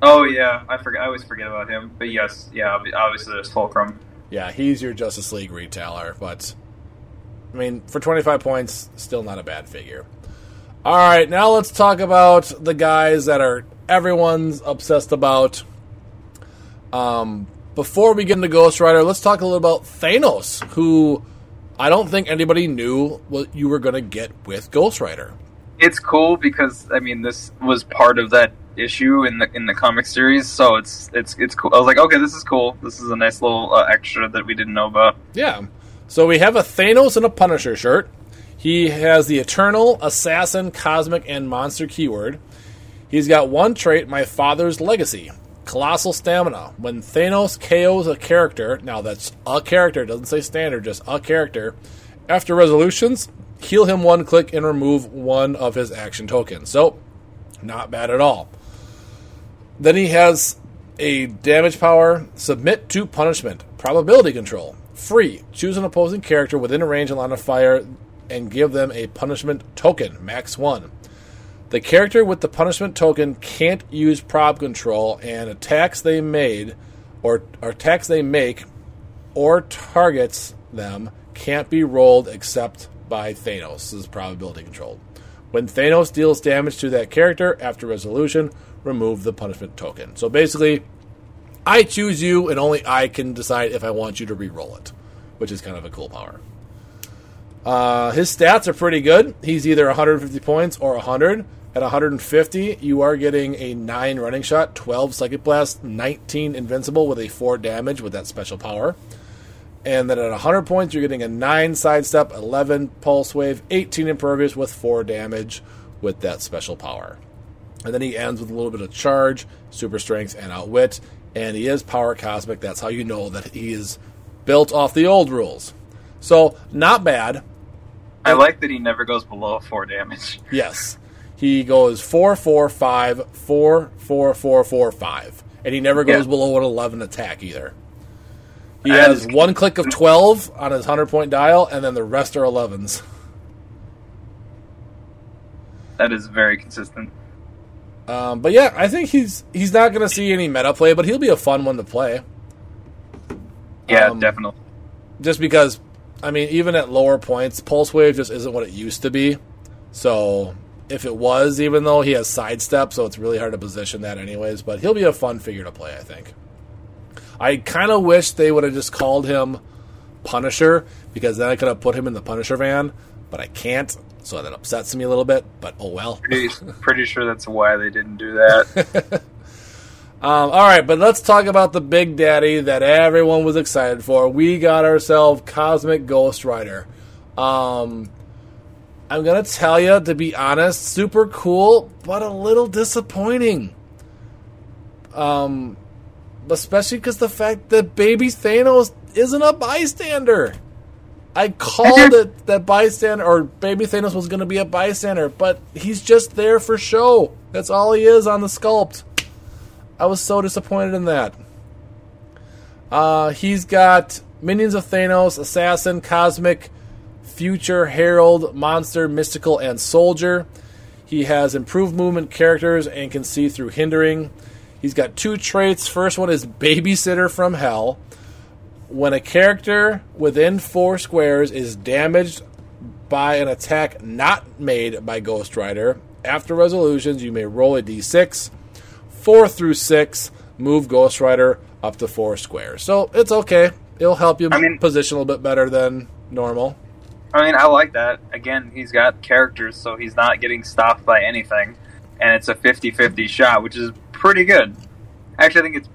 Oh yeah, I forget. I always forget about him. But yes, yeah, obviously there's Fulcrum. Yeah, he's your Justice League retailer, but I mean, for 25 points, still not a bad figure. All right, now let's talk about the guys that are everyone's obsessed about. Um, before we get into Ghost Rider, let's talk a little about Thanos, who I don't think anybody knew what you were going to get with Ghost Rider. It's cool because I mean this was part of that issue in the in the comic series, so it's it's it's cool. I was like, okay, this is cool. This is a nice little uh, extra that we didn't know about. Yeah. So we have a Thanos and a Punisher shirt. He has the Eternal, Assassin, Cosmic, and Monster keyword. He's got one trait, My Father's Legacy. Colossal Stamina. When Thanos KOs a character, now that's a character, doesn't say standard, just a character, after resolutions, heal him one click and remove one of his action tokens. So, not bad at all. Then he has a damage power, submit to punishment, probability control, free. Choose an opposing character within a range and line of fire and give them a punishment token, max one. The character with the punishment token can't use prob control, and attacks they made or, or attacks they make or targets them can't be rolled except by Thanos. This is probability controlled. When Thanos deals damage to that character after resolution, remove the punishment token. So basically, I choose you, and only I can decide if I want you to re-roll it, which is kind of a cool power. Uh, his stats are pretty good. He's either 150 points or 100. At 150, you are getting a 9 running shot, 12 psychic blast, 19 invincible with a 4 damage with that special power. And then at 100 points, you're getting a 9 sidestep, 11 pulse wave, 18 impervious with 4 damage with that special power. And then he ends with a little bit of charge, super strength, and outwit. And he is power cosmic. That's how you know that he is built off the old rules. So, not bad. I like that he never goes below four damage. Yes. He goes 4 4 5, 4 4 4 4 5. And he never goes Yeah. below an 11 attack either. He has one click of 12 on his 100 point dial, and then the rest are 11s. That is very consistent. Um, but yeah, I think he's he's not going to see any meta play, but he'll be a fun one to play. Yeah, Um, definitely. Just because, I mean, even at lower points, Pulse Wave just isn't what it used to be. So if it was, even though he has sidestep, so it's really hard to position that anyways, but he'll be a fun figure to play, I think. I kind of wish they would have just called him Punisher, because then I could have put him in the Punisher van, but I can't, so that upsets me a little bit, but oh well. Pretty, pretty sure that's why they didn't do that. Um, all right, but let's talk about the big daddy that everyone was excited for. We got ourselves Cosmic Ghost Rider. Um, I'm gonna tell you, to be honest, super cool, but a little disappointing. Um, especially because the fact that Baby Thanos isn't a bystander. I called it that bystander or Baby Thanos was going to be a bystander, but he's just there for show. That's all he is on the sculpt. I was so disappointed in that. Uh, he's got minions of Thanos, assassin, cosmic, future, herald, monster, mystical, and soldier. He has improved movement characters and can see through hindering. He's got two traits. First one is babysitter from hell. When a character within four squares is damaged by an attack not made by Ghost Rider, after resolutions, you may roll a d6. Four through six, move Ghost Rider up to four squares. So it's okay. It'll help you I mean- position a little bit better than normal. I mean, I like that. Again, he's got characters, so he's not getting stopped by anything, and it's a 50-50 shot, which is pretty good. Actually, I think it's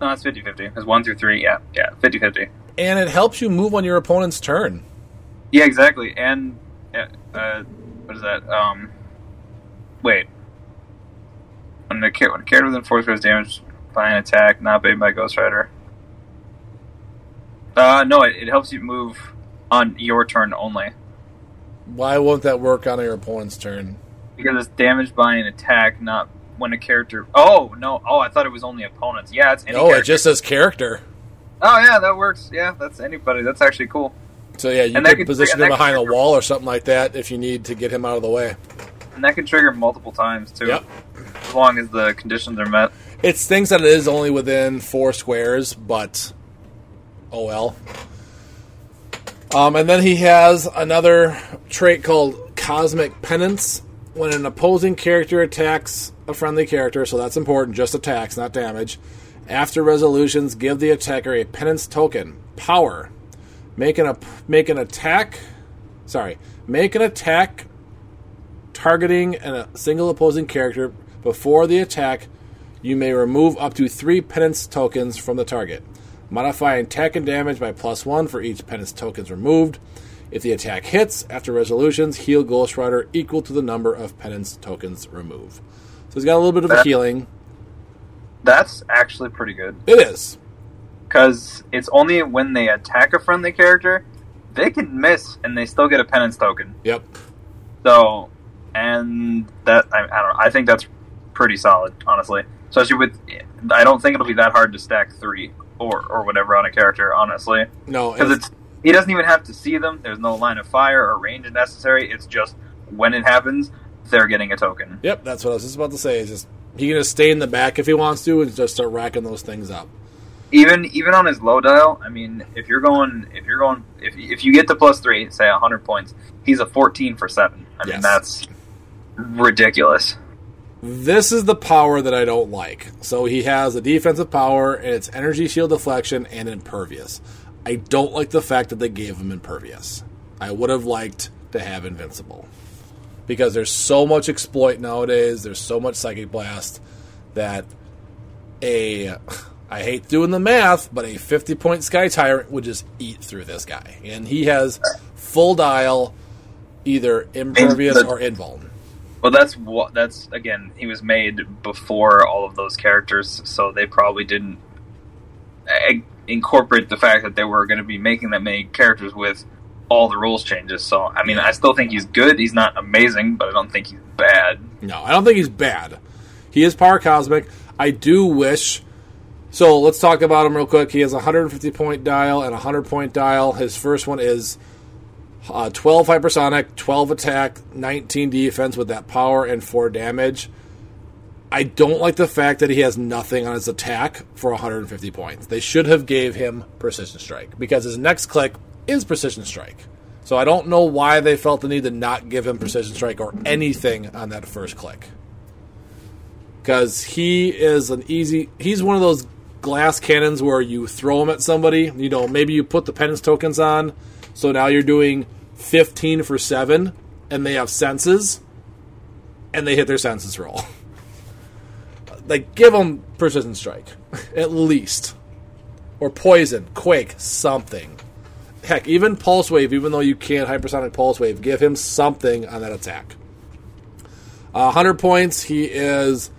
no, it's 50-50. It's one through three. Yeah, yeah, 50-50. And it helps you move on your opponent's turn. Yeah, exactly. And uh, what is that? Um, wait. When a, char- when a character within four squares damaged by an attack not made by Ghost Rider. Uh, no, it, it helps you move on your turn only Why won't that work on your opponent's turn? because it's damaged by an attack, not when a character. Oh no! Oh, I thought it was only opponents. Yeah, it's any No, it just says character. Oh yeah, that works. Yeah, that's anybody. That's actually cool. So yeah, you And can could- position him behind a wall or something like that if you need to get him out of the way. And that can trigger multiple times too. Yep. As long as the conditions are met. It's things that it is only within four squares, but oh well. Um, and then he has another trait called Cosmic Penance. When an opposing character attacks a friendly character, so that's important, just attacks, not damage. After resolutions, give the attacker a penance token. Power. Make an, make an attack. Sorry. Make an attack targeting a single opposing character before the attack, you may remove up to three penance tokens from the target. Modify attack and damage by plus one for each penance tokens removed. If the attack hits, after resolutions, heal Ghost Rider equal to the number of penance tokens removed. So he's got a little bit of a healing. That's actually pretty good. It is. because it's only when they attack a friendly character they can miss and they still get a penance token. Yep. So, and that I, I don't know. I think that's pretty solid, honestly. Especially with, I don't think it'll be that hard to stack three or or whatever on a character, honestly, No, because it's, it's he doesn't even have to see them. There's no line of fire or range necessary. It's just when it happens, they're getting a token. yep. That's what I was just about to say. Is just he can just stay in the back if he wants to and just start racking those things up. even even on his low dial, I mean, if you're going, if you're going, if if you get to plus three, say hundred points, he's a fourteen for seven. I mean, that's ridiculous. This is the power that I don't like. So he has a defensive power, and it's energy shield deflection and impervious. I don't like the fact that they gave him impervious. I would have liked to have invincible. Because there's so much exploit nowadays, there's so much psychic blast that a I hate doing the math, but a 50 point Sky Tyrant would just eat through this guy. And he has full dial, either impervious or invuln. Well, that's what that's again. He was made before all of those characters, so they probably didn't eh, incorporate the fact that they were going to be making that many characters with all the rules changes. So, I mean, I still think he's good. He's not amazing, but I don't think he's bad. No, I don't think he's bad. He is power cosmic. I do wish. So let's talk about him real quick. He has a 150 point dial and a 100 point dial. His first one is uh, 12 hypersonic, 12 attack, 19 defense with that power and 4 damage. I don't like the fact that he has nothing on his attack for 150 points. They should have gave him precision strike because his next click is precision strike. So I don't know why they felt the need to not give him precision strike or anything on that first click. Because he is an easy. He's one of those glass cannons where you throw them at somebody. You know, maybe you put the penance tokens on, so now you're doing 15 for 7, and they have senses, and they hit their senses roll. like, give them precision strike, at least. Or poison, quake, something. Heck, even pulse wave, even though you can't hypersonic pulse wave, give him something on that attack. Uh, 100 points, he is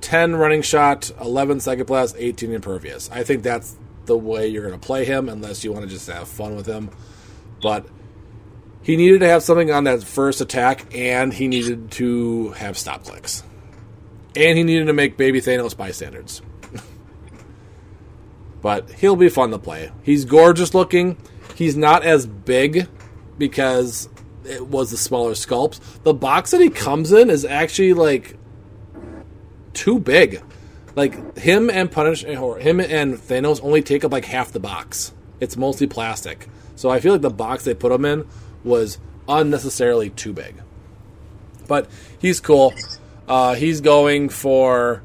10 running shot, 11 second blast, 18 impervious. I think that's the way you're going to play him, unless you want to just have fun with him. But he needed to have something on that first attack, and he needed to have stop clicks. And he needed to make Baby Thanos bystanders. but he'll be fun to play. He's gorgeous looking. He's not as big because it was the smaller sculpts. The box that he comes in is actually like too big. like him and Punish or him and Thanos only take up like half the box. It's mostly plastic, so I feel like the box they put him in was unnecessarily too big. But he's cool. Uh, he's going for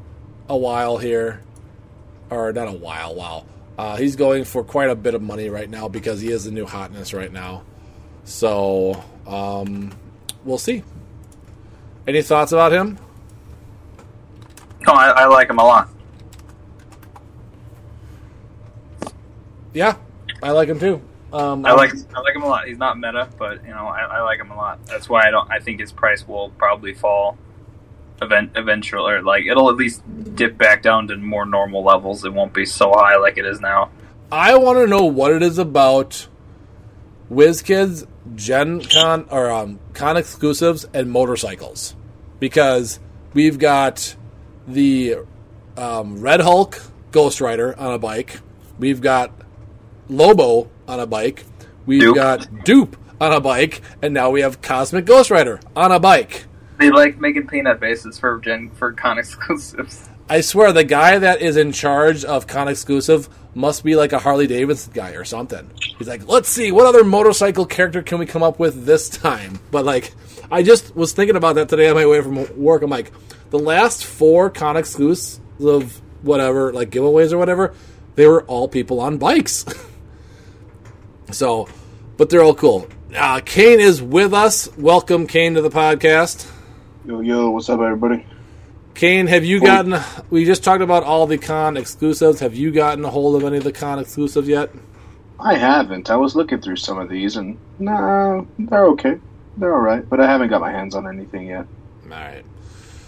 a while here, or not a while. Wow, uh, he's going for quite a bit of money right now because he is the new hotness right now. So um, we'll see. Any thoughts about him? No, I, I like him a lot. Yeah, I like him too. Um, I like I like him a lot. He's not meta, but you know I, I like him a lot. That's why I don't. I think his price will probably fall event eventually, or like it'll at least dip back down to more normal levels. It won't be so high like it is now. I want to know what it is about WizKids, Gen Con, or um, Con exclusives, and motorcycles. Because we've got the um, Red Hulk Ghost Rider on a bike. We've got Lobo on a bike. We've Dupe. got Dupe on a bike. And now we have Cosmic Ghost Rider on a bike. They like making peanut bases for Gen for con exclusives. I swear, the guy that is in charge of Con Exclusive must be like a Harley Davidson guy or something. He's like, let's see, what other motorcycle character can we come up with this time? But like, I just was thinking about that today on my way from work. I'm like, the last four Con Exclusive whatever, like giveaways or whatever, they were all people on bikes. so, but they're all cool. Uh, Kane is with us. Welcome, Kane, to the podcast. Yo, yo, what's up, everybody? Kane, have you gotten? We just talked about all the con exclusives. Have you gotten a hold of any of the con exclusives yet? I haven't. I was looking through some of these, and nah, they're okay. They're all right, but I haven't got my hands on anything yet. All right.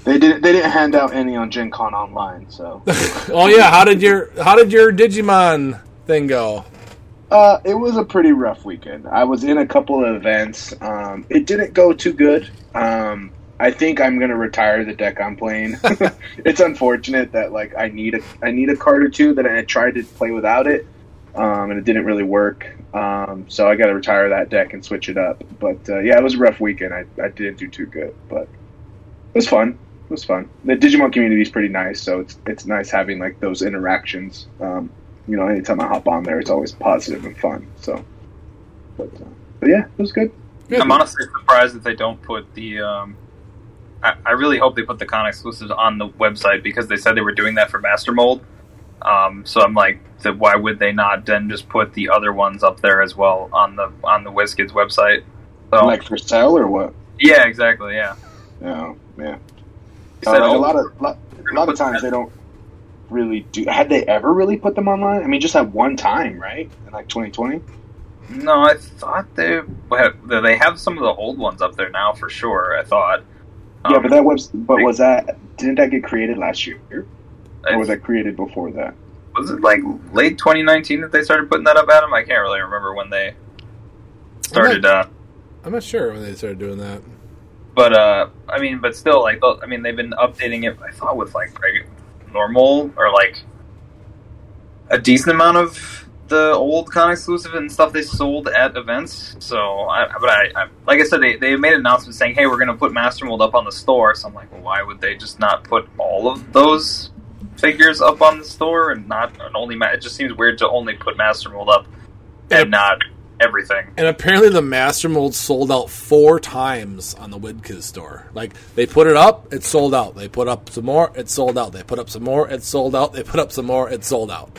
They didn't. They didn't hand out any on Gen Con Online, so Oh yeah, how did your how did your Digimon thing go? uh, it was a pretty rough weekend. I was in a couple of events. Um, it didn't go too good. Um, I think I'm gonna retire the deck I'm playing. it's unfortunate that like I need a I need a card or two that I tried to play without it, um, and it didn't really work. Um, so I got to retire that deck and switch it up. But uh, yeah, it was a rough weekend. I, I didn't do too good, but it was fun. It was fun. The Digimon community is pretty nice, so it's it's nice having like those interactions. Um, you know, anytime I hop on there, it's always positive and fun. So, but, uh, but yeah, it was good. Good. I'm honestly surprised that they don't put the. I, I really hope they put the con exclusives on the website because they said they were doing that for Master Mold. Um, so I'm like, why would they not then just put the other ones up there as well on the on the WizKids website? So Like for sale or what? yeah, exactly, yeah. Yeah, yeah. They Uh, like oh, a lot of lot, a lot of times they don't really do. Had they ever really put them online? I mean, just at one time, right? In like 2020. No, I thought they they have some of the old ones up there now for sure. I thought. Yeah, Um, but that was. But was that? Didn't that get created last year, or was that created before that? was it like late 2019 that they started putting that up, Adam? I can't really remember when they started. Uh, I'm not sure when they started doing that. but uh, I mean, but still, like, I mean, they've been updating it. I thought with like regu- normal or like a decent amount of the old con exclusive and stuff they sold at events. So, I, but I, I, like I said, they, they made an announcement saying, "Hey, we're going to put Master Mold up on the store." So I'm like, well, why would they just not put all of those figures up on the store and not and only? Ma- it just seems weird to only put Master Mold up Yep. and not everything. And apparently, the Master Mold sold out four times on the WizKids store. Like they put it up, it sold out. They put up some more, it sold out. They put up some more, it sold out. They put up some more, it sold out.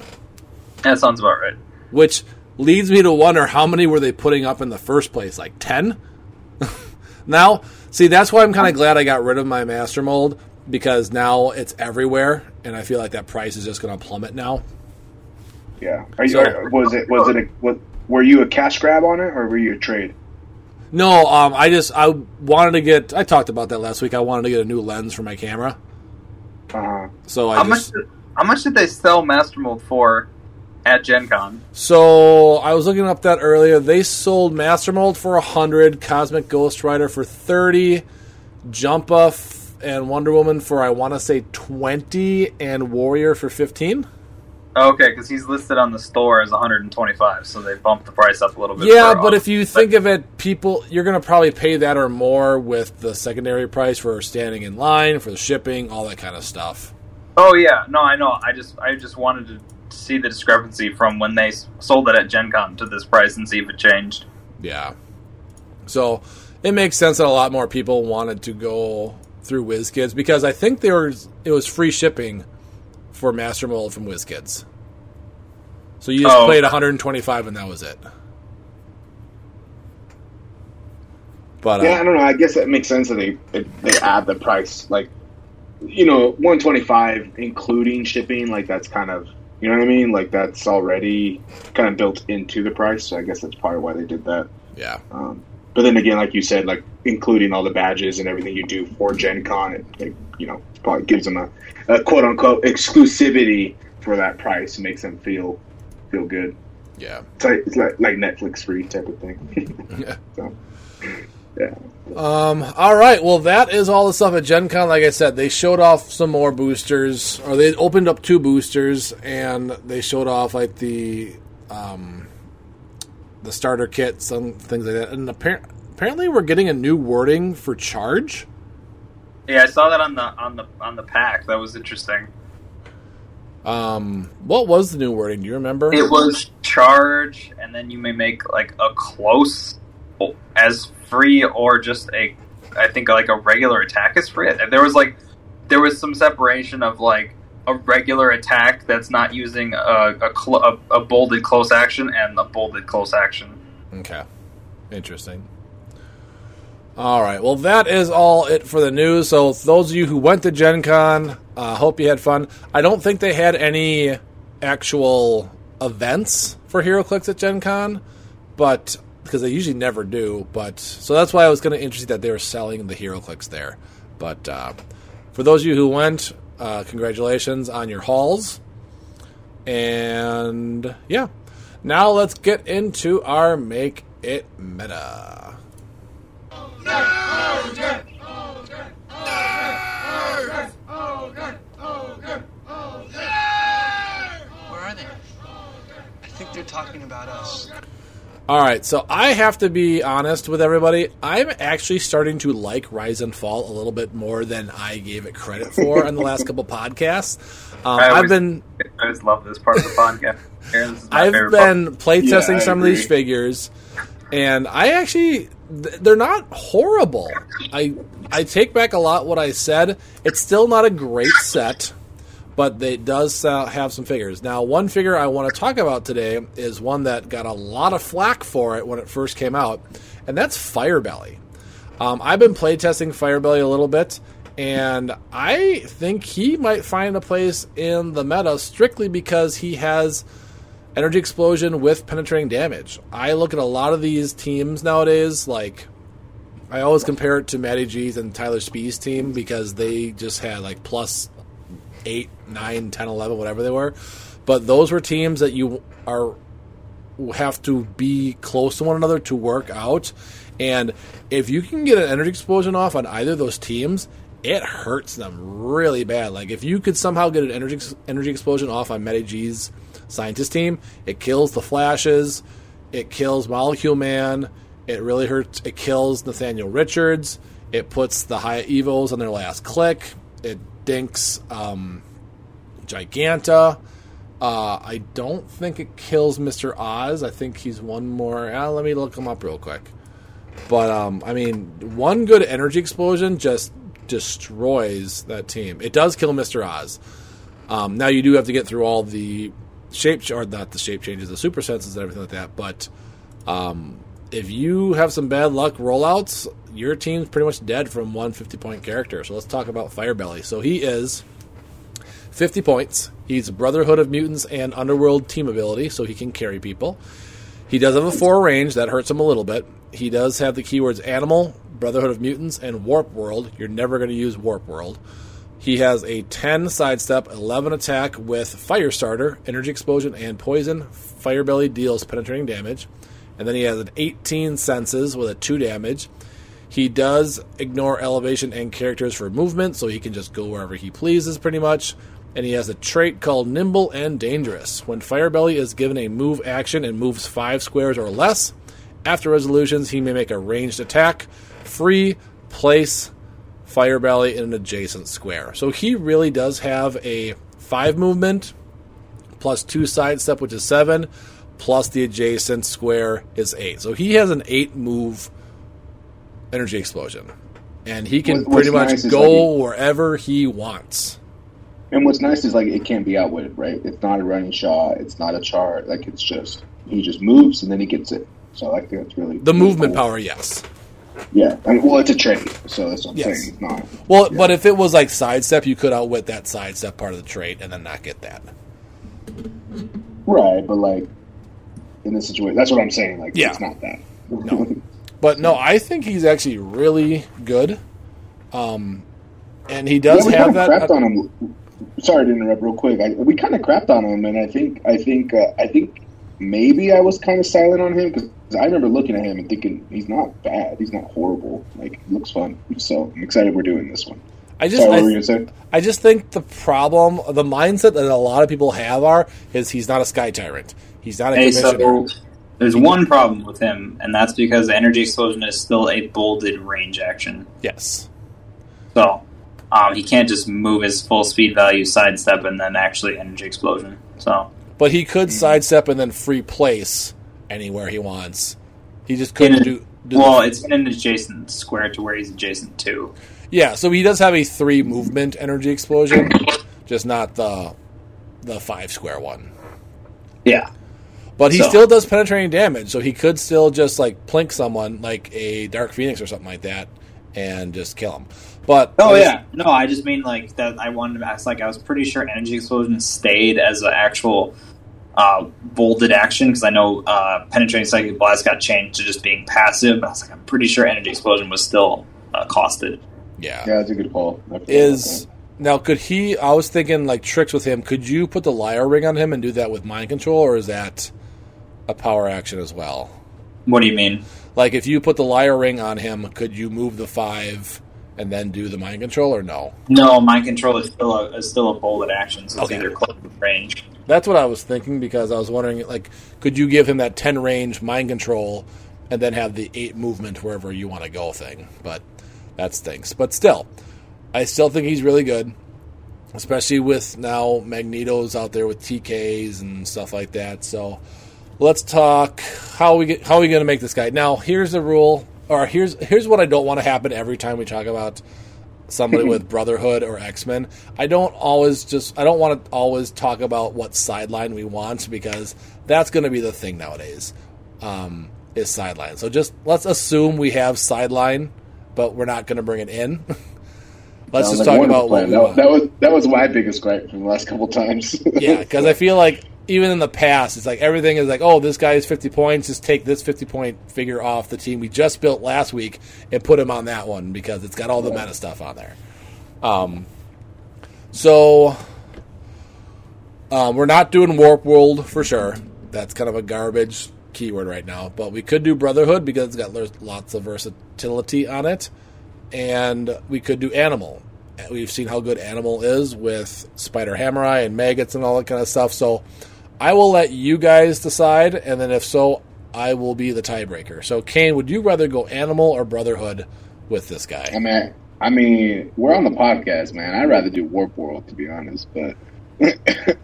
That sounds about right. Which leads me to wonder how many were they putting up in the first place? Like ten? now, see, that's why I'm kind of glad I got rid of my Master Mold because now it's everywhere, and I feel like that price is just going to plummet now. Yeah. Are you? So- or was it? Was it? A, what, were you a cash grab on it, or were you a trade? No, um, I just I wanted to get. I talked about that last week. I wanted to get a new lens for my camera, Uh, so I How just. much? Did, how much did they sell Master Mold for at Gen Con? So I was looking up that earlier. They sold Master Mold for hundred, Cosmic Ghost Rider for thirty, Jumpa and Wonder Woman for I want to say twenty, and Warrior for fifteen. Okay, because he's listed on the store as 125, so they bumped the price up a little bit. Yeah, but uh, if you think of it, people, you're going to probably pay that or more with the secondary price for standing in line, for the shipping, all that kind of stuff. Oh yeah, no, I know. I just I just wanted to see the discrepancy from when they sold it at Gen Con to this price and see if it changed. Yeah. So it makes sense that a lot more people wanted to go through WizKids because I think there was it was free shipping for Master Mold from WizKids. So you just Oh. paid 125 and that was it. But uh, Yeah, I don't know. I guess that makes sense that they they, they add the price, like you know, one twenty five including shipping. Like that's kind of you know what I mean. Like that's already kind of built into the price. So I guess that's probably why they did that. yeah, Um, but then again, like you said, like including all the badges and everything you do for Gen Con, it, it you know probably gives them a, a quote unquote exclusivity for that price and makes them feel feel good. yeah. It's like it's like, like Netflix free type of thing. Yeah. so, yeah. Um, all right. Well, that is all the stuff at Gen Con. Like I said, they showed off some more boosters, or they opened up two boosters, and they showed off like the um, the starter kit, some things like that. And appar- apparently, we're getting a new wording for charge. Yeah, I saw that on the on the on the pack. That was interesting. Um, what was the new wording? Do you remember? It was charge, and then you may make like a close as free or just a, I think like a regular attack is free. There was like, there was some separation of like a regular attack that's not using a a, cl- a, a bolded close action and a bolded close action. Okay. Interesting. All right. Well, that is all it for the news. So, those of you who went to Gen Con, uh, hope you had fun. I don't think they had any actual events for HeroClix at Gen Con, but because they usually never do. But so that's why I was kind of interested that they were selling the HeroClix there. But uh, for those of you who went, uh, congratulations on your hauls. And yeah, now let's get into our Make It Meta. Where are they? I think they're talking about us. All right, so I have to be honest with everybody. I'm actually starting to like Rise and Fall a little bit more than I gave it credit for on the last couple podcasts. Um, I I've been I just love this part of the podcast. This is my I've been playtesting Yeah, I some of these figures, and I actually they're not horrible. I I take back a lot what I said. It's still not a great set, but it does have some figures. Now, one figure I want to talk about today is one that got a lot of flack for it when it first came out, and that's Firebelly. Um, I've been playtesting Firebelly a little bit, and I think he might find a place in the meta strictly because he has energy explosion with penetrating damage. I look at a lot of these teams nowadays, like I always compare it to Matty G's and Tyler Spee's team because they just had like plus 8, 9, 10, 11, whatever they were. But those were teams that you are have to be close to one another to work out. And if you can get an energy explosion off on either of those teams, it hurts them really bad. Like if you could somehow get an energy energy explosion off on Matty G's scientist team, it kills the flashes, it kills Molecule Man, it really hurts. It kills Nathaniel Richards. It puts the high evos on their last click. It dinks um, Giganta. Uh, I don't think it kills Mr. Oz. I think he's one more. Uh, let me look him up real quick. But um, I mean, one good energy explosion just destroys that team. It does kill Mr. Oz. Um, now you do have to get through all the shape or not the shape changes, the super senses and everything like that. But um, if you have some bad luck rollouts, your team's pretty much dead from one 50 point character. So let's talk about Firebelly. So he is 50 points. He's Brotherhood of Mutants and Underworld team ability, so he can carry people. He does have a four range, that hurts him a little bit. He does have the keywords Animal, Brotherhood of Mutants, and Warp World. You're never going to use Warp World. He has a 10 sidestep, 11 attack with Fire Starter, Energy Explosion, and Poison. Firebelly deals penetrating damage. And then he has an 18 senses with a 2 damage. He does ignore elevation and characters for movement, so he can just go wherever he pleases pretty much. And he has a trait called Nimble and Dangerous. When Firebelly is given a move action and moves 5 squares or less, after resolutions, he may make a ranged attack, free, place, Fire Belly, and an adjacent square. So he really does have a five movement plus two sidestep, which is seven, plus the adjacent square is eight. So he has an eight move energy explosion, and he can what's pretty much nice is go like wherever he wants. And what's nice is like it can't be outwitted, right? It's not a running shot. It's not a chart. Like it's just he just moves and then he gets it. So I think that's really The really movement cool. power, yes. Yeah, I mean, well, it's a trade, so that's what I'm Yes. saying. It's not. Well, Yeah. but if it was like sidestep, you could outwit that sidestep part of the trait and then not get that. Right, but like in this situation, that's what I'm saying. Like, Yeah. it's not that. No. But no, I think he's actually really good. Um, and he does yeah, have that. crapped on him. Sorry to interrupt, real quick. I, we kind of crapped on him, and I think, I think, uh, I think maybe I was kind of silent on him because I remember looking at him and thinking he's not bad. He's not horrible. Like, looks fun. So I'm excited we're doing this one. I just, Sorry, what I, were you gonna say? I just think the problem, the mindset that a lot of people have are is he's not a sky tyrant. He's not a Hey, commissioner. so there's one problem with him, and that's because the energy explosion is still a bolded range action. yes. So um, he can't just move his full speed value, sidestep, and then actually energy explosion. So But he could sidestep and then free place anywhere he wants. He just couldn't In a- do. do well, the, it's in an adjacent square to where he's adjacent to. yeah, so he does have a three movement energy explosion, just not the the five square one. Yeah, But he So- still does penetrating damage, so he could still just like plink someone like a Dark Phoenix or something like that, and just kill him. But Oh yeah, no, I just mean like that. I wanted to ask. Like, I was pretty sure energy explosion stayed as an actual uh, bolded action because I know uh, penetrating psychic blast got changed to just being passive. But I was like, I'm pretty sure energy explosion was still uh, costed. yeah, Yeah, that's a good call. Is now could he? I was thinking like tricks with him. Could you put the liar ring on him and do that with mind control, or is that a power action as well? What do you mean? Like if you put the liar ring on him, could you move the five and then do the mind control, or no? No, mind control is still a is still a bolded action, so it's Okay. either close range. That's what I was thinking because I was wondering, like, could you give him that ten range mind control and then have the eight movement wherever you want to go thing? But that stinks. But still, I still think he's really good, especially with now Magneto's out there with TKs and stuff like that. So let's talk how we get how are we going to make this guy. Now, here's the rule, or here's here's what I don't want to happen every time we talk about somebody with Brotherhood or X Men. I don't always just I don't want to always talk about what sideline we want because that's going to be the thing nowadays. Um, is sideline. So just let's assume we have sideline, but we're not going to bring it in. let's Sounds just like talk about what plan. we that, that was that was my biggest gripe from the last couple times. yeah, because I feel like even in the past, it's like everything is like, oh, this guy is 50 points. Just take this 50 point figure off the team we just built last week and put him on that one because it's got all the meta stuff on there. Um, so um, we're not doing Warp World for sure. That's kind of a garbage keyword right now. But we could do Brotherhood because it's got lots of versatility on it. And we could do Animal. We've seen how good Animal is with Spider Hammer Eye and maggots and all that kind of stuff. So I will let you guys decide. And then if so, I will be the tiebreaker. So, Kane, would you rather go Animal or Brotherhood with this guy? I mean, I mean, we're on the podcast, man. I'd rather do Warp World, to be honest. But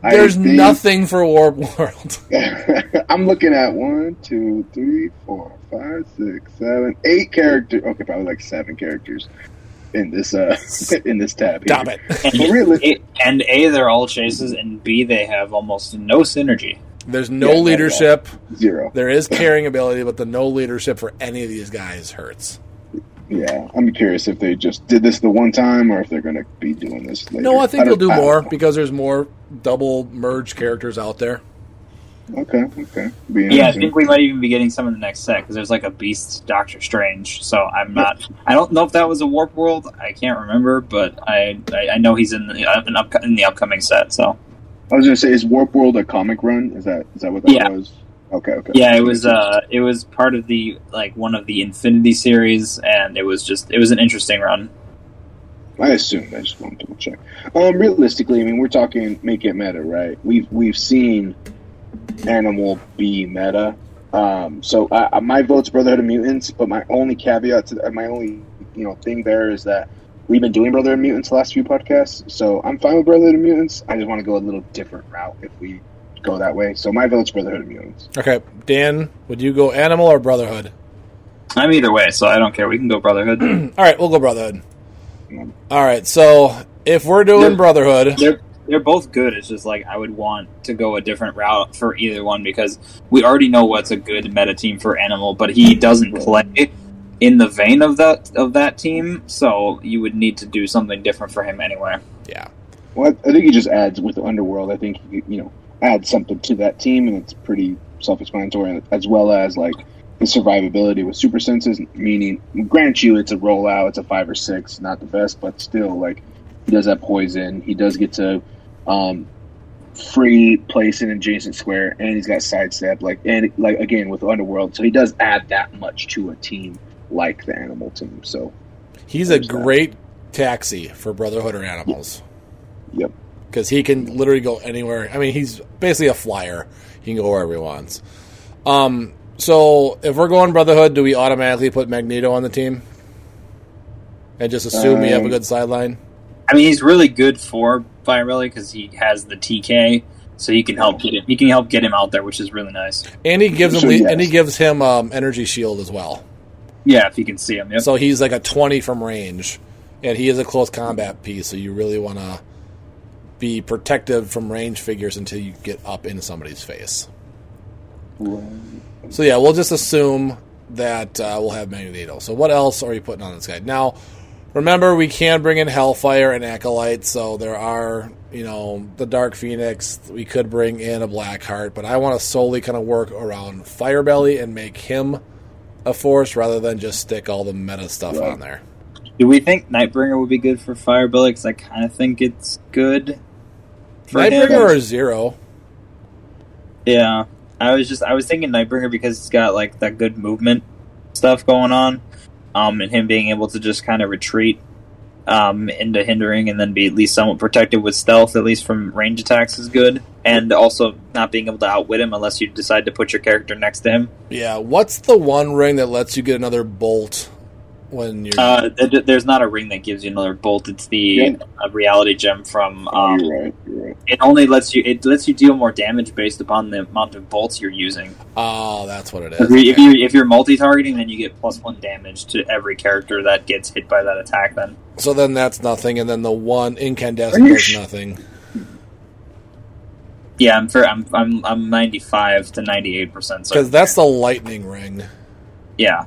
There's think- nothing for Warp World. I'm looking at one, two, three, four, five, six, seven, eight characters. Okay, probably like seven characters in this uh in this tab. Stop here. it. And, But really- A, and A, they're all chases, and B, they have almost no synergy. There's no Yeah, leadership. Zero. There is carrying ability, but the no leadership for any of these guys hurts. Yeah, I'm curious if they just did this the one time or if they're going to be doing this later. No, I think they'll don't- do I don't more because there's more double merge characters out there. Okay, okay. Yeah, I think we might even be getting some in the next set because there's like a Beast Doctor Strange. So I'm not. I don't know if that was a Warp World. I can't remember, but I I, I know he's in the uh, in, up, in the upcoming set. So I was going to say, is Warp World a comic run? Is that is that what that Yeah. was? Okay, okay. yeah, it was uh it was part of the like one of the Infinity series, and it was just it was an interesting run. I assume. I just wanted to double check. Um, realistically, I mean, we're talking make it meta, right? We've we've seen Animal be meta. Um, so I, I- my vote's Brotherhood of Mutants, but my only caveat to that, my only you know thing there is that we've been doing Brotherhood of Mutants the last few podcasts, so I'm fine with Brotherhood of Mutants. I just want to go a little different route if we go that way. So my vote's Brotherhood of Mutants. Okay, Dan, would you go Animal or Brotherhood? I'm either way, so I don't care. We can go Brotherhood. All right, we'll go Brotherhood. All right, so if we're doing Yeah. Brotherhood, they're they're both good. It's just like I would want to go a different route for either one because we already know what's a good meta team for Animal, but he doesn't play in the vein of that of that team, so you would need to do something different for him anyway. yeah, Well, I I think he just adds with the Underworld. I think he, you know adds something to that team, and it's pretty self-explanatory, as well as like the survivability with super senses. Meaning, grant you, it's a rollout, it's a five or six, not the best, but still, like he does have poison. He does get to um, free place in adjacent square, and he's got sidestep. Like and like again with Underworld, so he does add that much to a team like the Animal team. So he's a There's that. great taxi for Brotherhood or Animals yep. because he can literally go anywhere. I mean, he's basically a flyer. He can go wherever he wants. Um, so if we're going Brotherhood, do we automatically put Magneto on the team and just assume we have a Um, good sideline? I mean, he's really good for Fire Belly because he has the TK, so he can help get him. He can help get him out there, which is really nice. And he gives him So, yes. and he gives him um, energy shield as well. Yeah, if he can see him. Yep. So he's like a twenty from range, and he is a close combat piece. So you really want to be protective from range figures until you get up in somebody's face. So yeah, we'll just assume that uh, we'll have Magneto. So what else are you putting on this guy? Now, remember we can bring in Hellfire and Acolyte, so there are you know the Dark Phoenix. We could bring in a Blackheart, but I want to solely kind of work around Firebelly and make him a force rather than just stick all the meta stuff Right. on there. Do we think Nightbringer would be good for Fire Belly? Because I kind of think it's good. For him. Nightbringer or Zero? Yeah, I was just I was thinking Nightbringer because it's got like that good movement stuff going on, um, and him being able to just kind of retreat um, into hindering and then be at least somewhat protected with stealth, at least from range attacks, is good. And also not being able to outwit him unless you decide to put your character next to him. Yeah. What's the one ring that lets you get another bolt when you're? Uh, th- there's not a ring that gives you another bolt. It's the Yeah. uh, reality gem from. Um, you're right. You're right. it only lets you it lets you deal more damage based upon the amount of bolts you're using. oh, that's what it is. If, you, if, you, if you're multi-targeting, then you get plus one damage to every character that gets hit by that attack. Then So then that's nothing, and then the one incandescent Are you does sh- nothing. yeah, I'm fair. I'm I'm I'm 95 to 98 percent. Because that's the lightning ring. yeah.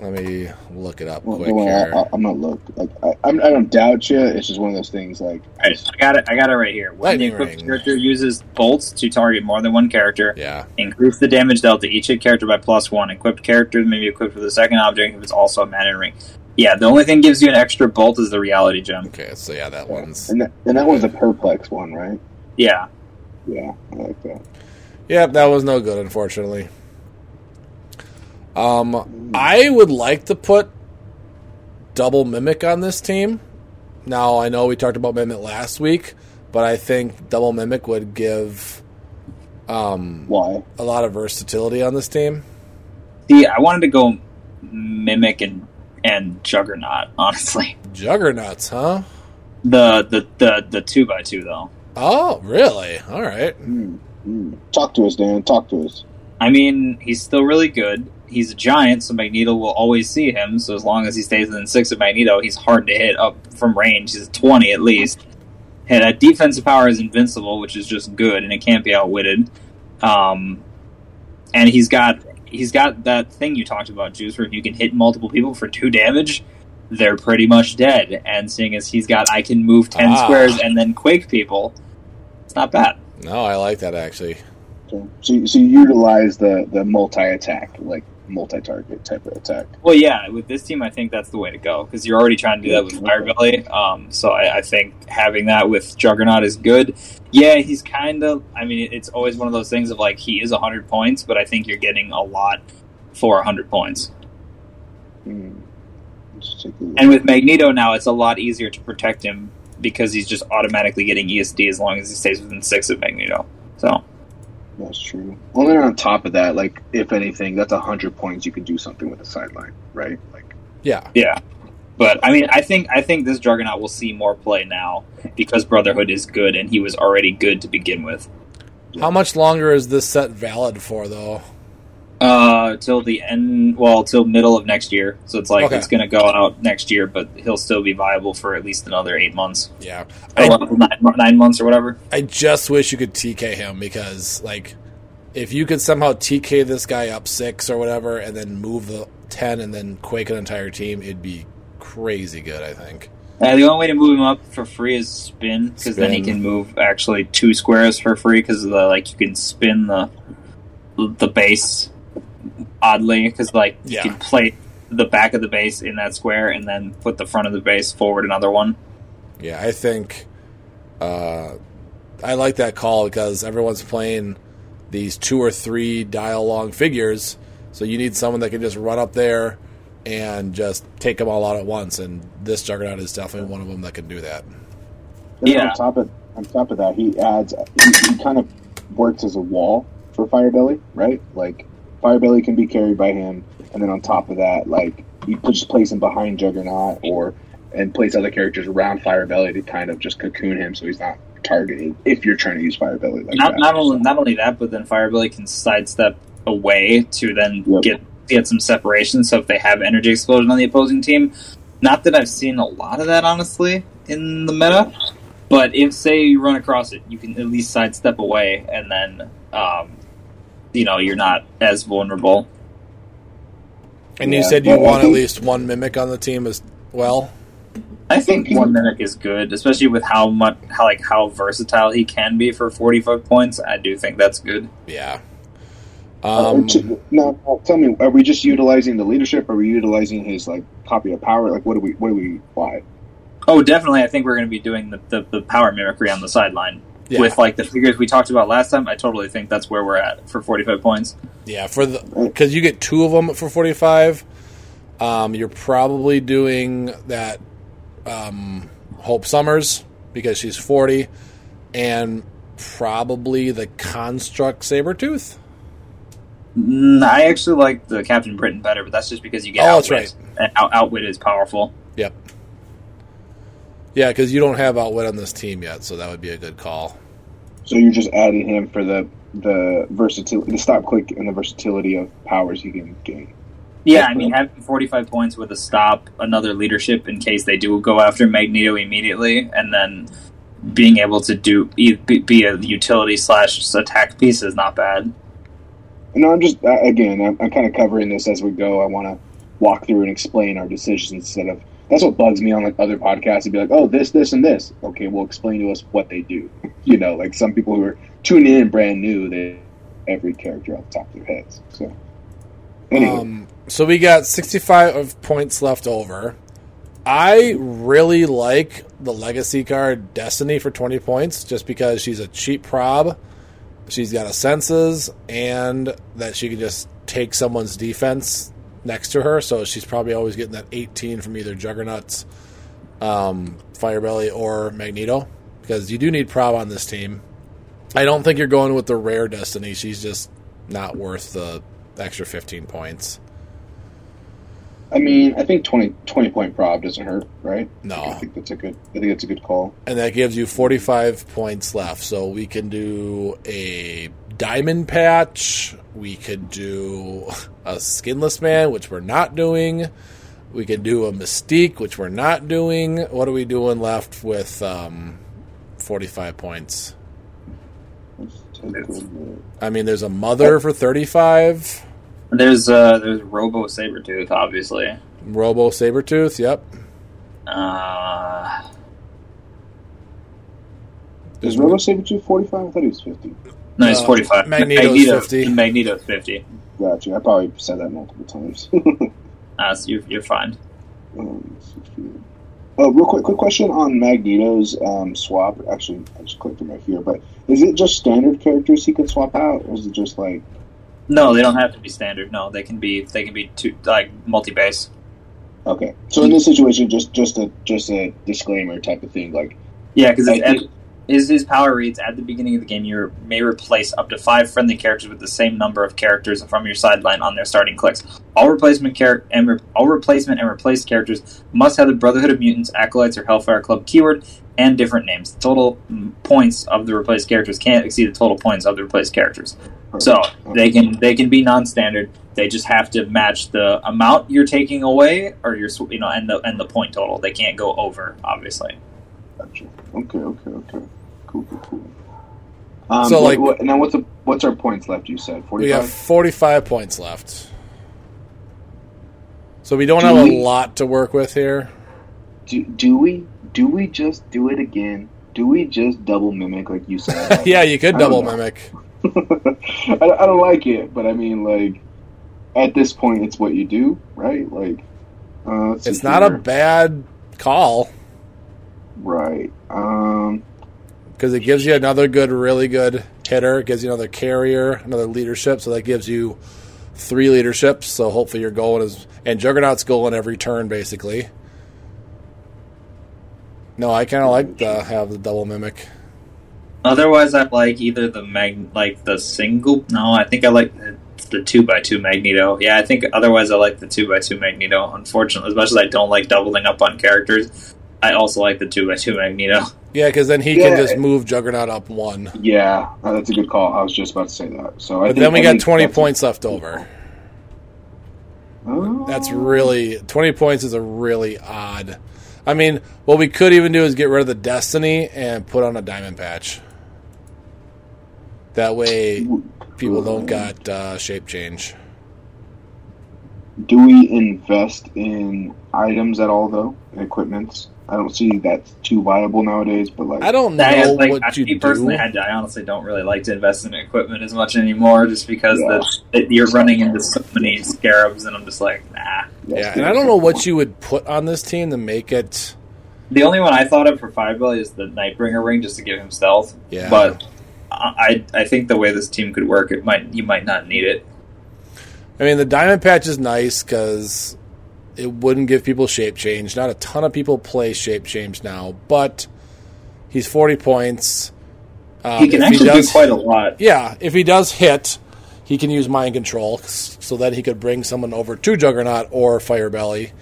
Let me look it up Well, quick well, here. I, I, I'm not look. Like, I, I'm, I don't doubt you. It's just one of those things. Like, I, I got it. I got it right here. When the Lightning equipped ring. character uses bolts to target more than one character, yeah. increase the damage dealt to each hit character by plus one. Equipped characters may be equipped with a second object if it's also a mana ring. Yeah, the only thing gives you an extra bolt is the reality gem. Okay, so yeah, that one's. and that, and that one's a perplex one, right? Yeah. Yeah, I like that. Yep, that was no good, unfortunately. Um, I would like to put double mimic on this team. Now I know we talked about mimic last week, but I think double mimic would give um, Why? a lot of versatility on this team. See, I wanted to go mimic and and juggernaut. Honestly, Juggernauts, huh? the the the the two by two though. Oh, really? All right. Mm, mm. Talk to us, Dan. Talk to us. I mean, he's still really good. He's a giant, so Magneto will always see him. So as long as he stays within six of Magneto, he's hard to hit up from range. He's twenty at least. And that defensive power is invincible, which is just good, and it can't be outwitted. Um, and he's got he's got that thing you talked about, Juice, where if you can hit multiple people for two damage, they're pretty much dead. And seeing as he's got I can move ten Ah. squares and then quake people, it's not bad. No, I like that actually. So, so, you- so you utilize the the multi attack, like multi target type of attack. Well, yeah, with this team, I think that's the way to go because you're already trying to do that with Firebelly. Um, so I, I think having that with Juggernaut is good. Yeah, he's kind of. I mean, it's always one of those things of like he is 100 points, but I think you're getting a lot for 100 points. Let's take a look. And with Magneto now, it's a lot easier to protect him because he's just automatically getting ESD as long as he stays within six of Magneto. So That's true. Well, then on top of that, like if anything, that's a hundred points. You can do something with the sideline, right? Like, Yeah. yeah, But I mean, I think I think this Juggernaut will see more play now because Brotherhood is good and he was already good to begin with. How much longer is this set valid for, though? Uh, till the end, well, till middle of next year. So it's like Okay. it's going to go out next year, but he'll still be viable for at least another eight months, Yeah. I, nine, nine months or whatever. I just wish you could TK him because, like, if you could somehow TK this guy up six or whatever and then move the 10 and then quake an entire team, it'd be crazy good, I think. Uh, the only way to move him up for free is spin, because then he can move actually two squares for free. Because the like you can spin the the base oddly, because like Yeah. you can play the back of the base in that square and then put the front of the base forward another one. Yeah, I think uh, I like that call because everyone's playing these two or three dial long figures, so you need someone that can just run up there and just take them all out at once. And this Juggernaut is definitely one of them that can do that. And Yeah. On top of on top of that, he adds he, he kind of works as a wall for Firebelly, right? Like Firebelly can be carried by him, and then on top of that, like you just place him behind Juggernaut or and place other characters around Firebelly to kind of just cocoon him so he's not targeted if you're trying to use Firebelly like not that. not only not only that, but then Firebelly can sidestep away to then Yep. get get some separation. So if they have energy explosion on the opposing team, not that I've seen a lot of that honestly in the meta, but if say you run across it, you can at least sidestep away, and then um, you know you're not as vulnerable. And you said you but I want at least one mimic on the team as well. I think one mimic is good, especially with how much how like how versatile he can be for forty five points. I do think that's good. Yeah. Uh, Um, t- now, now tell me, are we just utilizing the leadership? Or are we utilizing his like copy of power? Like, what do we? What do we? Why? Oh, definitely. I think we're going to be doing the, the, the power mimicry on the sideline. Yeah. with like the figures we talked about last time, I totally think that's where we're at for 45 points. Yeah, for the because you get two of them for forty five. Um, you're probably doing that um, Hope Summers because she's forty, and probably the Construct Sabretooth. Mm, I actually like the Captain Britain better, but that's just because you get Oh, that's outwit. And out- outwit is powerful. Yep. Yeah, because you don't have Outwit on this team yet, so that would be a good call. So you're just adding him for the the versatility, the stop click, and the versatility of powers he can gain. Yeah, I mean, having 45 points with a stop, another leadership in case they do go after Magneto immediately, and then being able to do e- be be a utility slash attack piece is not bad. No, I'm just uh, again, I'm, I'm kind of covering this as we go. I want to walk through and explain our decisions instead of. That's what bugs me on like other podcasts. To be like, oh, this, this, and this. Okay, well, explain to us what they do. You know, like some people who are tuning in brand new, they every character off the top of their heads. So, anyway, Um, so we got 65 of points left over. I really like the legacy card Destiny for 20 points just because she's a cheap prob. She's got a senses and that she can just take someone's defense next to her. So she's probably always getting that 18 from either Juggernauts, um, Firebelly, or Magneto because you do need prob on this team. I don't think you're going with the rare Destiny. She's just not worth the extra 15 points. I mean, I think 20, 20 point prob doesn't hurt, right? No. I think that's a good. I think that's a good call. And that gives you 45 points left. So we can do a diamond patch. We could do a skinless man, which we're not doing. We could do a mystique, which we're not doing. What are we doing left with um, 45 points? Let's take a look. I mean, there's a mother for 35. There's uh, there's Robo Sabretooth, obviously. Robo Sabretooth, yep. Uh, Is Robo Sabretooth forty five? I thought he was fifty. No, he's Uh, 45. Magneto's Magneto, 50. Magneto's 50. Gotcha. I probably said that multiple times. Uh, so you're, you're fine. Um, Oh, real quick, quick question on Magneto's um, swap. Actually, I just clicked him right here, but is it just standard characters he can swap out, or is it just like No, they don't have to be standard. No, they can be they can be two like multi base. okay? So in this situation, just just a just a disclaimer type of thing, like Yeah, because I- His, his power reads at the beginning of the game. You may replace up to five friendly characters with the same number of characters from your sideline on their starting clicks. All replacement char- and re- all replacement and replaced characters must have the Brotherhood of Mutants, Acolytes, or Hellfire Club keyword and different names. The total points of the replaced characters can't exceed the total points of the replaced characters. So they can they can be non-standard. They just have to match the amount you're taking away, or your you know, and the and the point total. They can't go over, obviously. Gotcha. Okay, okay, okay. Cool, cool, cool. Um, So, like- what, now what's the, what's our points left? You said 45? We have forty-five. points left. So we don't Do have a lot to work with here. Do, do we do we just do it again? Do we just double mimic like you said? yeah, you could double mimic. I, I don't like it, but I mean, like at this point, it's what you do, right? Like, uh, It's not a bad call right. Um, because it gives you another good, really good hitter. It gives you another carrier, another leadership. So that gives you three leaderships. So hopefully your goal is and Juggernaut's going every turn basically. No, I kind of like to have the double mimic. Otherwise, I like either the mag like the single. No, I think I like the, the two by two Magneto. Yeah, I think otherwise I like the two by two Magneto. Unfortunately, as much as I don't like doubling up on characters, I also like the two by two Magneto. Yeah, because then he Yeah. can just move Juggernaut up one. yeah, that's a good call. I was just about to say that. So, I But think, then we got 20 that's a- points left over. Oh. That's really 20 points is a really odd. I mean, what we could even do is get rid of the Destiny and put on a diamond patch. That way, people don't got uh, shape change. Do we invest in items at all, though? Equipments? I don't see that's too viable nowadays. But like, I don't I, know like, what I, you me do. personally, I, I honestly don't really like to invest in equipment as much anymore, just because Yeah. the, it, you're running into so many scarabs, and I'm just like, nah. yeah, and I don't know what you would put on this team to make it. The only one I thought of for Firebelly is the Nightbringer ring, just to give him stealth. Yeah. But I, I think the way this team could work, it might you might not need it. I mean, the diamond patch is nice because it wouldn't give people shape change. Not a ton of people play shape change now, but he's 40 points. Um, he can actually does- do quite a lot. Yeah, if he does hit, he can use mind control so that he could bring someone over to Juggernaut or Firebelly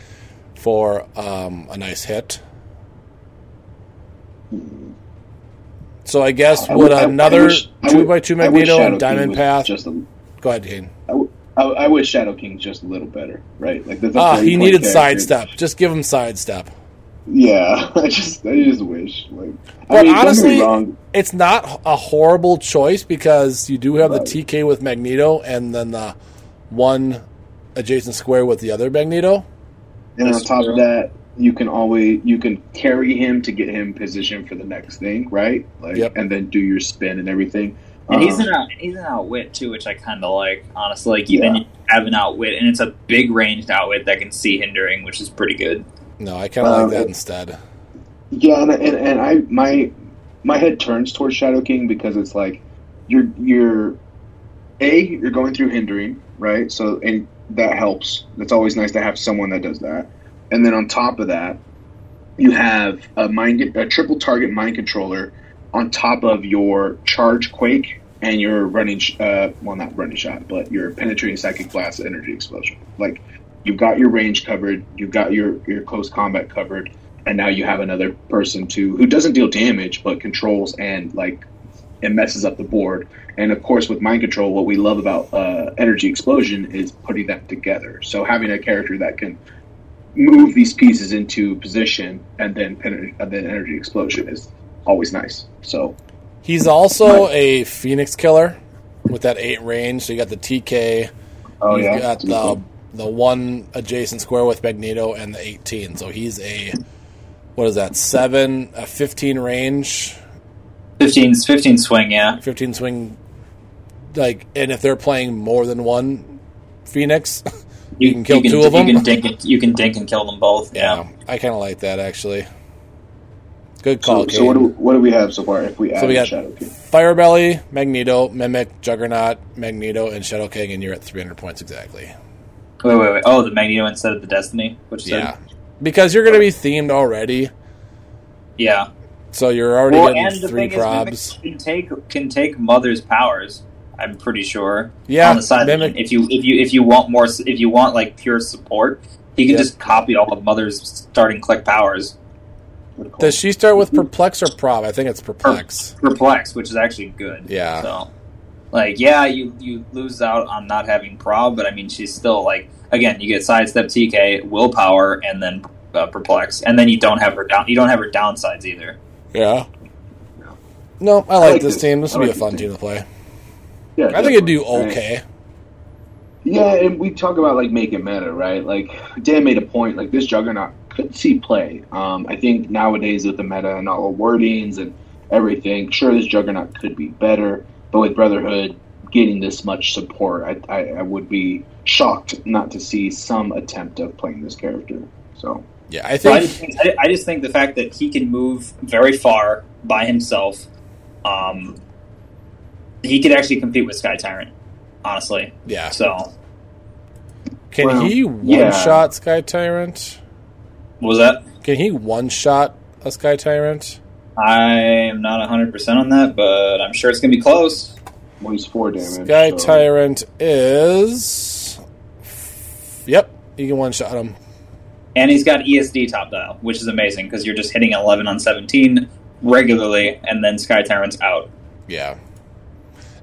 for um, a nice hit. So I guess I would I- I another I two would- by two Magneto and Diamond Path? Just a, Go ahead, Kane. I, w- I, I wish Shadow King just a little better, right? Like that's a Ah, he needed character. sidestep. Just give him sidestep. Yeah, I just I just wish like. But I mean, honestly, wrong. It's not a horrible choice because you do have Right. the TK with Magneto and then the one adjacent square with the other Magneto. And on top true. of that, you can always you can carry him to get him positioned for the next thing, right? Like, Yep. and then do your spin and everything. And he's Um, an out, he's an outwit too, which I kind of like. Honestly, like even Yeah. you have an outwit, and it's a big ranged outwit that can see hindering, which is pretty good. No, I kind of Um, like that instead. Yeah, and, and and I my my head turns towards Shadow King because it's like you're you're a you're going through hindering right, so and that helps. It's always nice to have someone that does that, and then on top of that, you have a mind a triple target mind controller on top of your charge quake and your running sh- uh well not running shot but your penetrating psychic blast energy explosion. Like you've got your range covered you've got your your close combat covered and now you have another person to who doesn't deal damage but controls and like it messes up the board. And of course with mind control what we love about uh, energy explosion is putting them together. So having a character that can move these pieces into position and then and then energy explosion is always nice so He's also a Phoenix killer with that eight range. So you got the TK. oh You've yeah got That's a good the point. the one adjacent square with Magneto and the 18. So he's a what is that? Seven, a 15 range, 15, 15 swing, yeah. 15 swing. Like, and if they're playing more than one Phoenix, you, can kill two of them. You can dink and, you can dink and kill them both. Yeah. Yeah, I kind of like that actually. Good call, so, so what, Kane. do, what do we have so far if we add So we got Shadow King Firebelly, Magneto, Mimic, Juggernaut, Magneto, and Shadow King, and you're at 300 points exactly. Wait, wait, wait. Oh, the Magneto instead of the Destiny, which Yeah, because you're going to be themed already. yeah. So you're already Well, and getting the three thing is, Mimic probs. can take can take Mother's powers. I'm pretty sure. Yeah, on the side. Mimic- If you if you if you want more, if you want like pure support, he can Yeah. just copy all of Mother's starting click powers. Does she start with perplex or prob? I think it's perplex. Perplex, which is actually good. Yeah. So, like, yeah, you you lose out on not having prob, but I mean, she's still like again, you get sidestep, TK, willpower, and then uh, perplex, and then you don't have her down. You don't have her downsides either. Yeah. No, I like, like this team. This I would be a fun this team to play. Yeah, I think it'd do okay. Yeah, and we talk about like making matter, right? Like Dan made a point. Like this Juggernaut could see play. Um, I think nowadays with the meta and all the wordings and everything, sure this Juggernaut could be better, but with Brotherhood getting this much support, I, I, I would be shocked not to see some attempt of playing this character. So Yeah, I So I think. just, think, I, I just think the fact that he can move very far by himself, um, he could actually compete with Sky Tyrant. Honestly, Yeah. so Can Well, he one yeah. shot Sky Tyrant? What was that? Can he one shot a Sky Tyrant? I am not 100 percent on that, but I'm sure it's gonna be close. well, he's four damage. Sky so- Tyrant is. Yep, you can one shot him. And he's got ESD top dial, which is amazing because you're just hitting 11 on 17 regularly, and then Sky Tyrant's out. Yeah.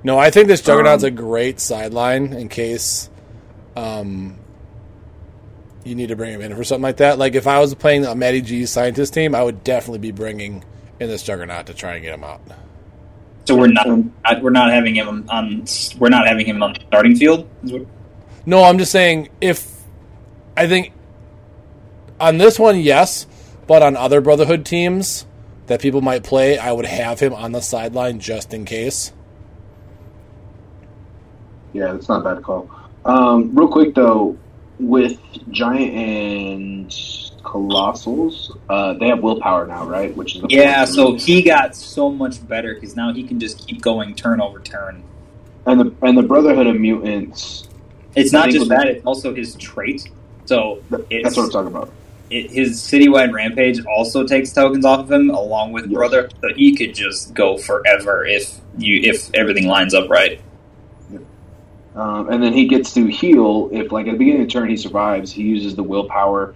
No, I think this Juggernaut's Um, a great sideline in case um, you need to bring him in for something like that. Like if I was playing a Matty G scientist team, I would definitely be bringing in this Juggernaut to try and get him out. So we're not we're not having him on we're not having him on the starting field. No, I'm just saying if I think on this one, yes, but on other Brotherhood teams that people might play, I would have him on the sideline just in case. Yeah, that's not a bad call. Um, real quick though, with Giant and Colossals, uh, they have willpower now, right? Which is a Yeah, so he got so much better because now he can just keep going turn over turn. and the and the Brotherhood of Mutants. It's not just that; it's also his trait. So it's, That's what I'm talking about. it, his citywide rampage also takes tokens off of him, along with Yes. brother. So he could just go forever if you if everything lines up right. Um, and then he gets to heal if, like, at the beginning of the turn, he survives. He uses the willpower,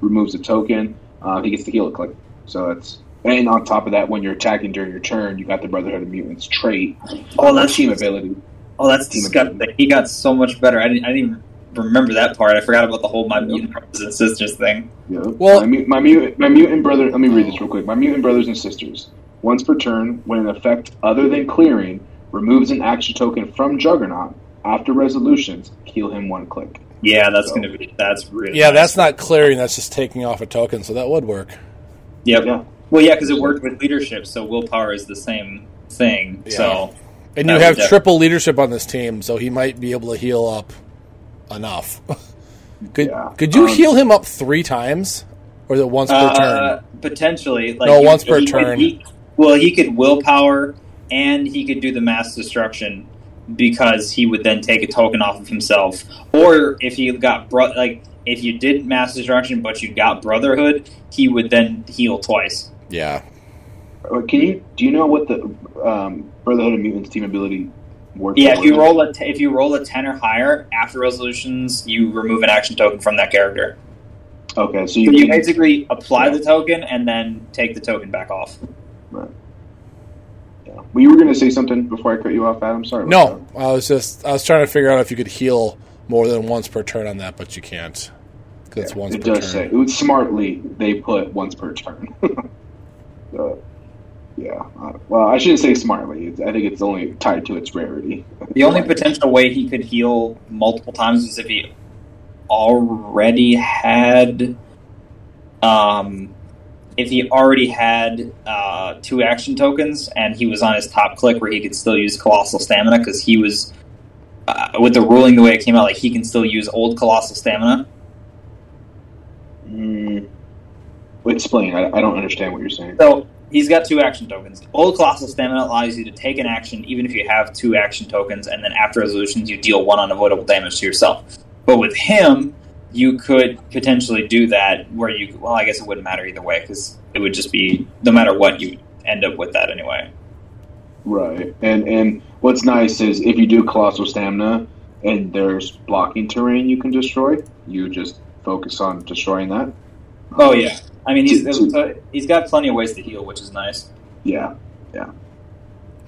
removes a token. Uh, he gets to heal a click. So it's and on top of that, when you're attacking during your turn, you got the Brotherhood of Mutants trait. Oh, that's- team ability. Oh, that's Team disgusting. ability. He got so much better. I didn't, I didn't even remember that part. I forgot about the whole my mutant brothers and sisters thing. Yeah. Well- my, my mutant, my mutant brother. Let me read this real quick. My mutant brothers and sisters. Once per turn, when an effect other than clearing removes an action token from Juggernaut after resolutions, heal him one click. Yeah, that's So- going to be that's really Yeah, nice. that's not clearing. That's just taking off a token, so that would work. Yep. Yeah. Well, yeah, because it worked with leadership, so willpower is the same thing. Yeah. So And you would have def- triple leadership on this team, so he might be able to heal up enough. could Yeah. could you Um, heal him up three times, or is it once per uh, turn? potentially, like No, he- once per he turn. he- well, he could willpower, and he could do the mass destruction because he would then take a token off of himself. Or if he got bro- like if you did mass destruction but you got brotherhood, he would then heal twice. Yeah, Uh, Can you do you know what the um, Brotherhood of Mutants team ability works? Yeah, if you roll a t- if you roll a ten or higher after resolutions, you remove an action token from that character. Okay, so So you, you can, basically apply the token and then take the token back off. yeah. Well, you were going to say something before I cut you off, Adam. Sorry. about no, I was just I was trying to figure out if you could heal more than once per turn on that, but you can't because it's once it per does say it was smartly they put once per turn. so, yeah. Uh, well, I shouldn't say smartly. It's, I think it's only tied to its rarity. The only potential way he could heal multiple times is if he already had, um, if he already had uh, two action tokens and he was on his top click where he could still use colossal stamina because he was uh, with the ruling the way it came out, like he can still use old colossal stamina. Mm, explain. I, I don't understand what you're saying. So he's got two action tokens. Old Colossal Stamina allows you to take an action even if you have two action tokens, and then after resolutions, you deal one unavoidable damage to yourself. But with him, you could potentially do that where you, well, I guess it wouldn't matter either way because it would just be, no matter what, you end up with that anyway. Right. And and what's nice is if you do colossal stamina and there's blocking terrain you can destroy, you just focus on destroying that. Oh yeah, I mean he's uh, he's got plenty of ways to heal, which is nice. Yeah, yeah,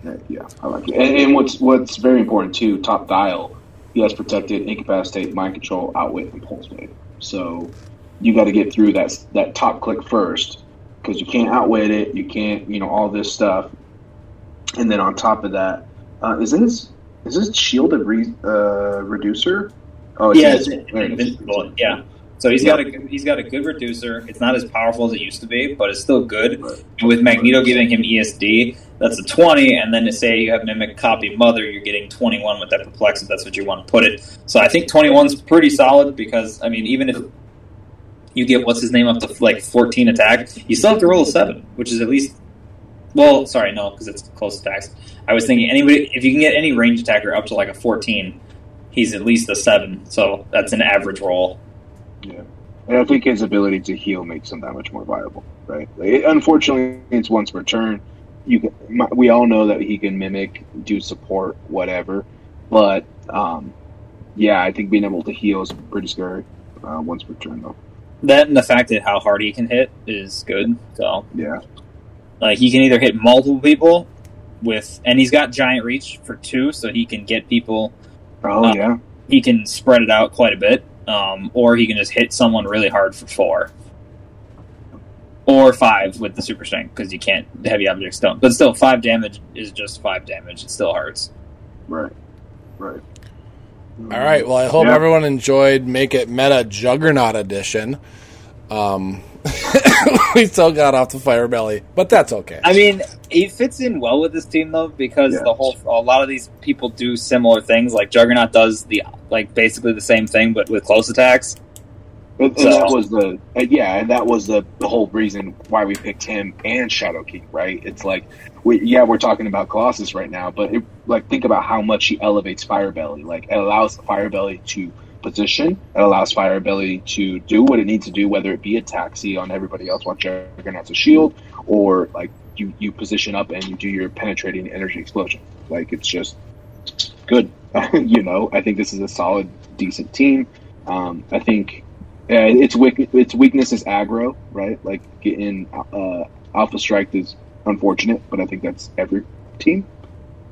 yeah. yeah, I like it. And, and what's what's very important too, top dial. He has protected, incapacitate, mind control, outwit, and pulse wave. So you got to get through that that top click first because you can't outwit it. You can't, you know, all this stuff. And then on top of that, uh, is this is this shield a re, uh, reducer? Oh, yeah, it's invincible. Yeah. So he's got a he's got a good reducer. It's not as powerful as it used to be, but it's still good. Right. And with Magneto giving him ESD, that's a twenty. And then to say you have Mimic Copy Mother, you're getting twenty one with that perplex if that's what you want to put it. So I think twenty one's pretty solid because I mean even if you get what's his name up to like fourteen attack, you still have to roll a seven, which is at least well, sorry, no, because it's close attacks. I was thinking anybody if you can get any range attacker up to like a fourteen, he's at least a seven. So that's an average roll. Yeah. And I think his ability to heal makes him that much more viable, right? It, unfortunately, it's once per turn. You can, my, we all know that he can mimic, do support, whatever, but um, yeah, I think being able to heal is pretty scary uh, once per turn, though. That and the fact that how hard he can hit is good. So Yeah, like he can either hit multiple people with, and he's got giant reach for two, so he can get people. oh Uh, yeah, He can spread it out quite a bit, um, or he can just hit someone really hard for four, or five with the super strength because you can't the heavy objects don't. But still, five damage is just five damage. It still hurts. right, right. All right. Well, I hope Yeah. everyone enjoyed Make It Meta Juggernaut Edition. Um, we still got off the Firebelly, but that's okay. I mean, he fits in well with this team though because Yeah. the whole a lot of these people do similar things. Like Juggernaut does the like basically the same thing but with close attacks. And, and So- that was the uh, yeah, and that was the, the whole reason why we picked him and Shadow King, right? It's like we yeah, we're talking about Colossus right now, but it, like think about how much he elevates Firebelly. Like it allows Firebelly to position, it allows Firebelly to do what it needs to do, whether it be a taxi on everybody else while Juggernaut's a shield, or like you you position up and you do your penetrating energy explosion. Like it's just good. you know, I think this is a solid, decent team. Um, I think uh, its weak, its weakness is aggro, right? Like getting uh, Alpha Strike is unfortunate, but I think that's every team.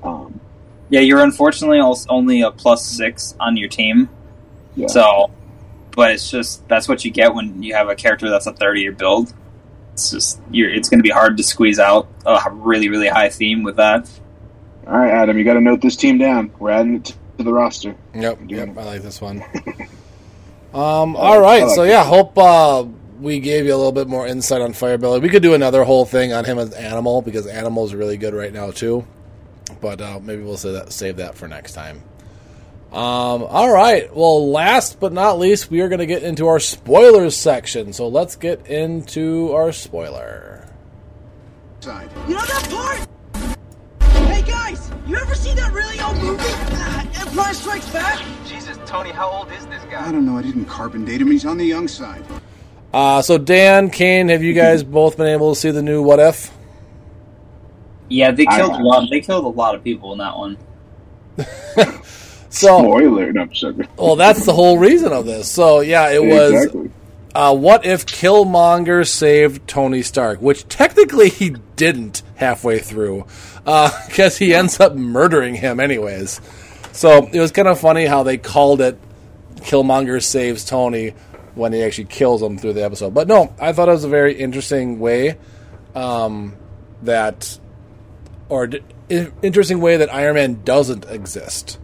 Um, Yeah, you're unfortunately only a plus six on your team. Yeah, So, but it's just that's what you get when you have a character that's a 30 year build. It's just you're, it's going to be hard to squeeze out a really really high theme with that. all right, Adam, you got to note this team down. We're adding it to the roster. Yep, Yeah. yep, I like this one. um, all right, like so it. yeah, hope uh, we gave you a little bit more insight on Firebelly. We could do another whole thing on him as Animal because Animal's really good right now too. But uh, maybe we'll save that, save that for next time. Um, all right. Well, last but not least, we are going to get into our spoilers section. So let's get into our spoiler. side. You know that part? Hey guys, you ever see that really old movie? Uh, Empire Strikes Back? Jesus, Tony, how old is this guy? I don't know. I didn't carbon date him. He's on the young side. Uh, so Dan, Kane, have you guys both been able to see the new What If? Yeah, they killed a lot. They killed a lot of people in that one. So, Spoiler, no, well, that's the whole reason of this. So, yeah, it was exactly. uh, what if Killmonger saved Tony Stark, which technically he didn't halfway through, because he ends up murdering him anyways. So it was kind of funny how they called it Killmonger saves Tony when he actually kills him through the episode. But no, I thought it was a very interesting way um, that, or d- interesting way that Iron Man doesn't exist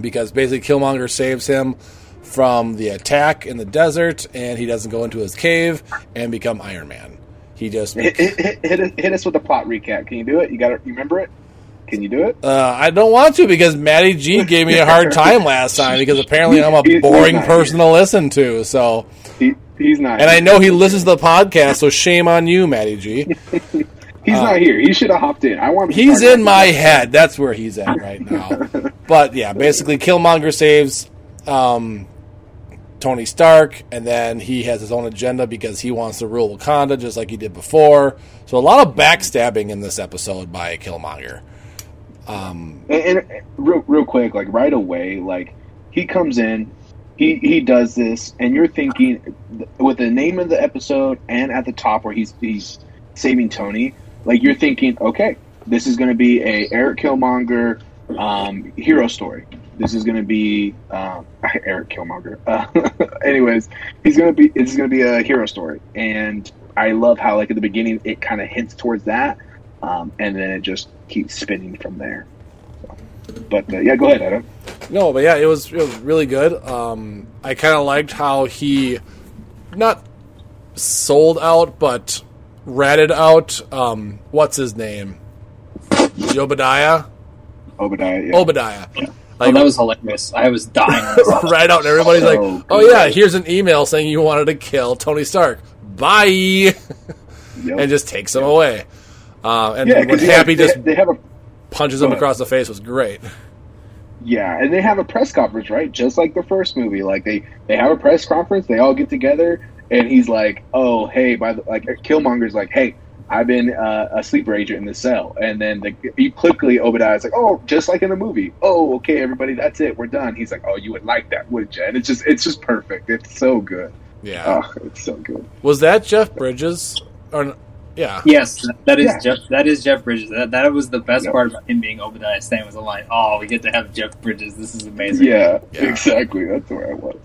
because basically Killmonger saves him from the attack in the desert, and he doesn't go into his cave and become Iron Man. He just Hit, hit, hit, hit, us- with a plot recap. Can you do it? You got to you remember it? Can you do it? uh, I don't want to because Matty G gave me a hard time last time because apparently I'm a boring person to listen to. So, He, he's not. and I know he listens to the podcast, so shame on you, Matty G. he's not here. He should have hopped in. I want. to He's in my head. That's where he's at right now. but yeah, basically, Killmonger saves um, Tony Stark, and then he has his own agenda because he wants to rule Wakanda just like he did before. So a lot of backstabbing in this episode by Killmonger. Um, And, and real, real quick, like right away, like he comes in, he he does this, and you're thinking with the name of the episode and at the top where he's he's saving Tony, like you're thinking, okay, this is going to be a Eric Killmonger um, hero story. This is going to be um, Eric Killmonger. Uh, anyways, he's going to be is going to be a hero story, and I love how like at the beginning it kind of hints towards that, um, and then it just keeps spinning from there. But uh, yeah, go ahead, Adam. No, but yeah, it was it was really good. Um, I kind of liked how he not sold out, but ratted out. Um, what's his name? Obadiah. Obadiah. Yeah. Obadiah. oh, that was hilarious. I was dying. when I saw that. right out, and everybody's So like, "Oh good. yeah, here's an email saying you wanted to kill Tony Stark. Bye," Yep. and just takes him away. Uh, and yeah, when 'cause they, Happy they, just they have a punches him across the face was great. yeah, and they have a press conference, right? Just like the first movie. Like they they have a press conference. They all get together, and he's like, "Oh, hey," by the like Killmonger's like, "Hey." I've been uh, a sleeper agent in the cell, and then the, he quickly Obadiah's like, "Oh, just like in the movie. Oh, okay, everybody, that's it. We're done." He's like, "Oh, you would like that, wouldn't you?" And it's just, it's just perfect. It's so good. Yeah, Oh, it's so good. was that Jeff Bridges? Or yeah, Yes, that is Yeah. Jeff. That is Jeff Bridges. That, that was the best Yep. part about him being Obadiah Stane was the line. Oh, we get to have Jeff Bridges. This is amazing. Yeah, Yeah. exactly. That's where I was.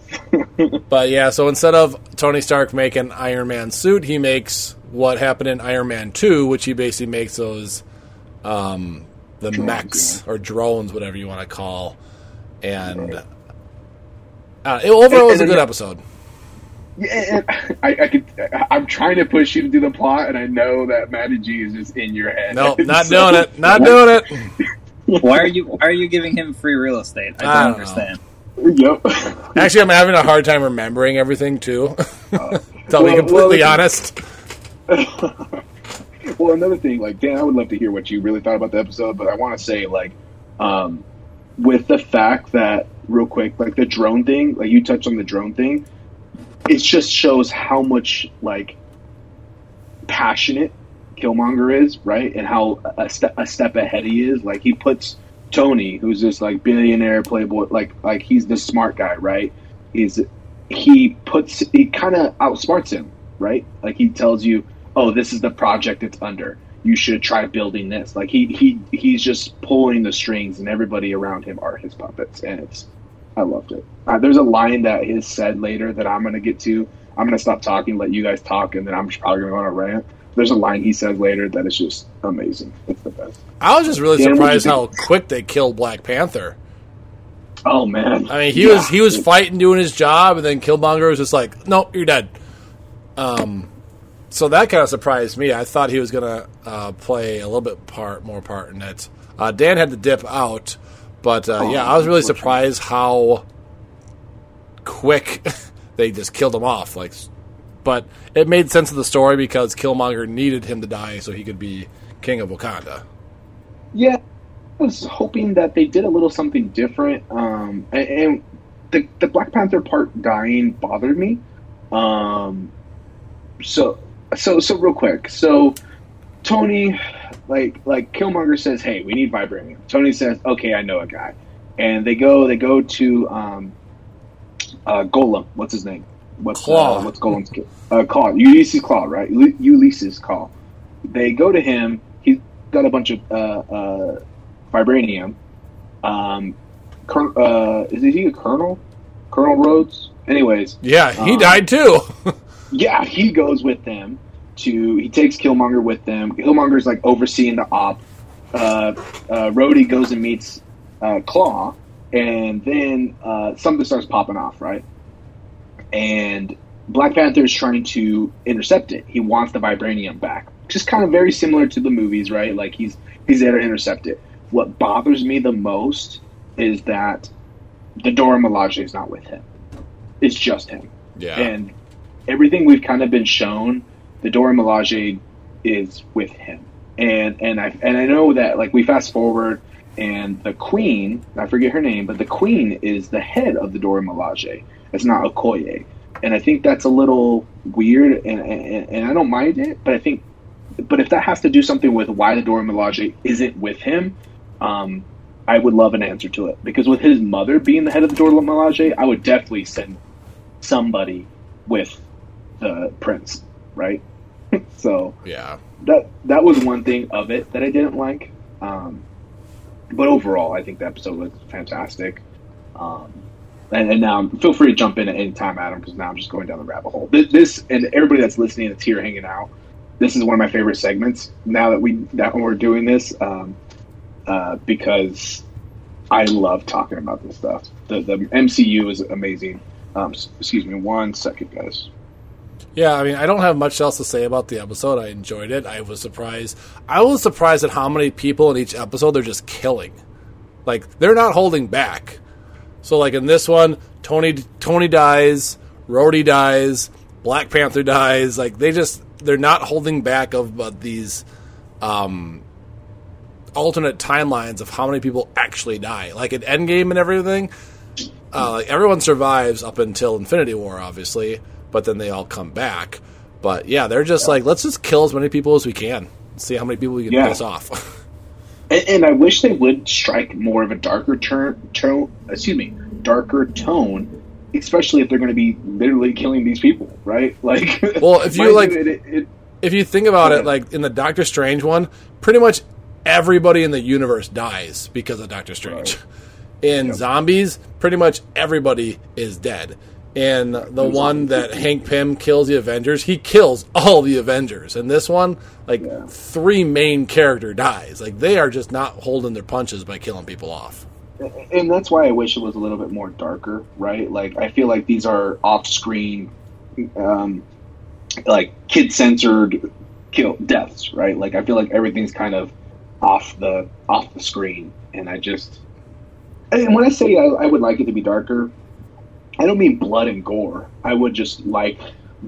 But yeah, so instead of Tony Stark making Iron Man suit, he makes what happened in Iron Man Two, which he basically makes those um, the Drones, mechs or drones, whatever you want to call. And uh, it, overall, it was a good and- episode. Yeah, and I, I could. I'm trying to push you to do the plot, and I know that Matty G is just in your head. No, not So- doing it. Not doing it. Why are you Why are you giving him free real estate? I don't, I don't understand. Yep. Actually, I'm having a hard time remembering everything too. to be completely well, honest. well, another thing, like Dan, I would love to hear what you really thought about the episode, but I want to say, like, um, with the fact that real quick, like the drone thing, like you touched on the drone thing, it just shows how much like passionate Killmonger is, right? And how a step a step ahead he is. Like he puts Tony, who's this like billionaire playboy, like like he's the smart guy, right? Is he puts he kind of outsmarts him, right? Like he tells you, "Oh, this is the project it's under. You should try building this." Like he he he's just pulling the strings, and everybody around him are his puppets, and it's I loved it. Uh, there's a line that is said later that I'm gonna get to. I'm gonna stop talking, let you guys talk, and then I'm probably gonna go on a rant. There's a line he says later that is just amazing. It's the best. I was just really surprised how quick they killed Black Panther. Oh man! I mean, he Yeah. was he was fighting, doing his job, and then Killmonger was just like, "No, you're dead." Um, so that kind of surprised me. I thought he was gonna uh, play a little bit part more part in it. Uh, Dan had to dip out, but uh, Oh, yeah, I was really surprised how quick they just killed him off. Like, but it made sense of the story because Killmonger needed him to die so he could be king of Wakanda. Yeah, I was hoping that they did a little something different. Um, and, and the the Black Panther part dying bothered me. Um, so so so real quick. So Tony, like like Killmonger says, "Hey, we need vibranium." Tony says, "Okay, I know a guy," and they go they go to um, uh, Golem. What's his name? What's Klaue. Uh, what's Golem's kid? Uh, Klaue. Ulysses Klaue, right? Ul- Ulysses Klaue. They go to him. He's got a bunch of uh, uh, vibranium. Um, Col- uh, is he a colonel? Colonel Rhodes. Anyways, Yeah, he Um, died too. yeah, he goes with them to. He takes Killmonger with them. Killmonger's like overseeing the op. Uh, uh, Rhodey goes and meets uh, Klaue, and then uh, something starts popping off, right? And Black Panther is trying to intercept it. He wants the vibranium back, just kind of very similar to the movies, right? Like he's he's there to intercept it. What bothers me the most is that the Dora Milaje is not with him. It's just him yeah. and everything we've kind of been shown, the Dora Milaje is with him, and and I and I know that like we fast forward, and the Queen, I forget her name, but the Queen is the head of the Dora Milaje, It's not Okoye, and I think that's a little weird, and and, and I don't mind it, but I think, but if that has to do something with why the Dora Milaje isn't with him, um, I would love an answer to it. Because with his mother being the head of the Dora Milaje, I would definitely send somebody with the prince, right? so Yeah. that that was one thing of it that I didn't like. Um, but overall, I think the episode was fantastic. Um, and, and now, feel free to jump in at any time, Adam, because now I'm just going down the rabbit hole. This, this and everybody that's listening that's here hanging out. This is one of my favorite segments. Now that we that we're doing this, um, uh, because I love talking about this stuff. The the MCU is amazing. Um, excuse me, one second, guys. Yeah, I mean, I don't have much else to say about the episode. I enjoyed it. I was surprised. I was surprised at how many people in each episode they're just killing. Like they're not holding back. So, like in this one, Tony Tony dies, Rhodey dies, Black Panther dies. Like they just they're not holding back of uh, these um, alternate timelines of how many people actually die. Like in Endgame and everything, uh, like everyone survives up until Infinity War, obviously, but then they all come back. But yeah, they're just like, let's just kill as many people as we can. See how many people we can Yeah. piss off. And, and I wish they would strike more of a darker turn, tone. Excuse me, darker tone, especially if they're going to be literally killing these people, right? Like, Well, if you, like- it, it, it, if you think about Go it, like in the Doctor Strange one, pretty much everybody in the universe dies because of Doctor Strange. In zombies, pretty much everybody is dead. In the one that Hank Pym kills the Avengers, he kills all the Avengers. And this one, like Yeah. three main character dies. Like they are just not holding their punches by killing people off. and that's why I wish it was a little bit more darker, right? Like, I feel like these are off-screen, um, like kid-censored kill deaths, right? Like, I feel like everything's kind of off the off the screen, and I just and when I say I, I would like it to be darker, I don't mean blood and gore. I would just like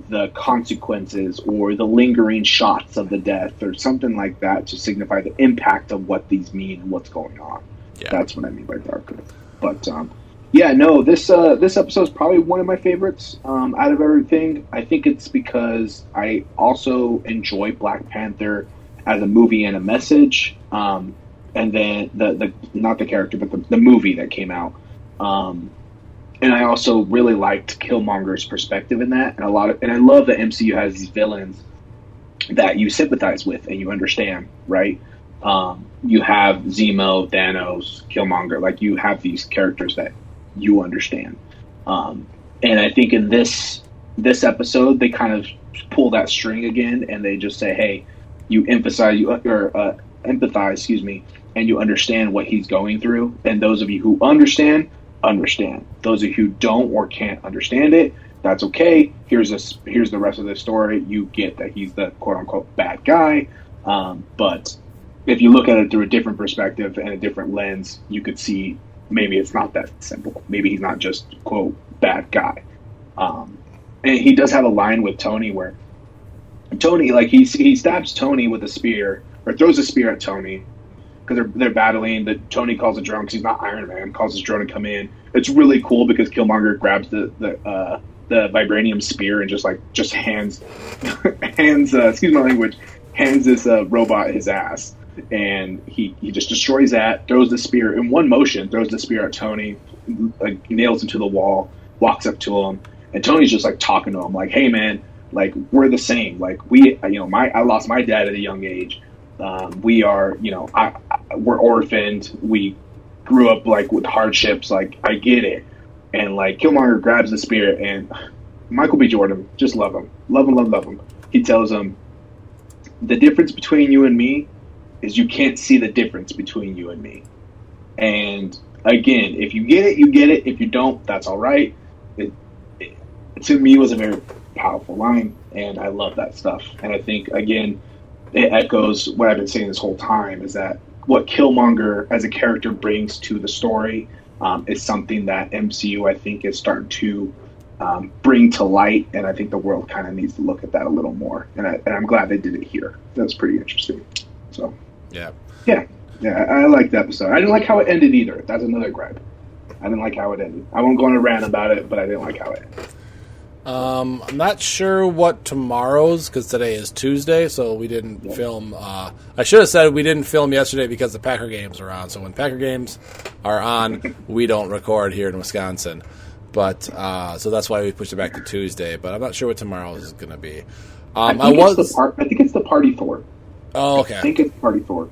the consequences or the lingering shots of the death or something like that to signify the impact of what these mean and what's going on. Yeah. That's what I mean by darker. But um, yeah, no, this uh, this episode is probably one of my favorites um, out of everything. I think it's because I also enjoy Black Panther as a movie and a message. Um, and then the, the not the character, but the, the movie that came out. Um, and I also really liked Killmonger's perspective in that, and a lot of, and I love that MCU has these villains that you sympathize with and you understand, right? Um, you have Zemo, Thanos, Killmonger, like you have these characters that you understand. Um, and I think in this this episode, they kind of pull that string again, and they just say, "Hey, you emphasize you or uh, empathize, excuse me, and you understand what he's going through. And those of you who understand, understand. Those of you who don't or can't understand it, that's okay. Here's this. Here's the rest of the story. You get that he's the quote unquote bad guy, um, but if you look at it through a different perspective and a different lens, you could see maybe it's not that simple. Maybe he's not just quote bad guy. Um, and he does have a line with Tony where Tony, like he he stabs Tony with a spear or throws a spear at Tony because they're they're battling. That Tony calls a drone because he's not Iron Man. Calls his drone to come in. It's really cool because Killmonger grabs the the uh, the vibranium spear and just like just hands hands uh, excuse my language hands this uh, robot his ass. And he, he just destroys that, throws the spear in one motion, throws the spear at Tony, like nails him to the wall, walks up to him, and Tony's just like talking to him, like, "Hey man, like we're the same. Like we, you know, my I lost my dad at a young age. Um, we are, you know, I, I, we're orphaned. We grew up like with hardships. Like I get it. And like Killmonger grabs the spear and Michael B. Jordan, just love him, love him, love, love him. He tells him, the difference between you and me is you can't see the difference between you and me. And again, if you get it, you get it. If you don't, that's all right. It, it, to me, was a very powerful line, and I love that stuff. And I think again, it echoes what I've been saying this whole time: is that what Killmonger as a character brings to the story um, is something that MCU I think is starting to um, bring to light, and I think the world kind of needs to look at that a little more. And, I, and I'm glad they did it here. That's pretty interesting. So Yeah. yeah, yeah, I, I like the episode. I didn't like how it ended either. That's another gripe. I didn't like how it ended. I won't go on a rant about it, but I didn't like how it ended. Um, I'm not sure what tomorrow's because today is Tuesday, so we didn't film. Uh, I should have said we didn't film yesterday because the Packer games are on. So when Packer games are on, we don't record here in Wisconsin. But uh, so that's why we pushed it back to Tuesday. But I'm not sure what tomorrow's is going to be. Um, I, I, think was. it's the par- I think it's the party Thor. oh, I think it's party Thor.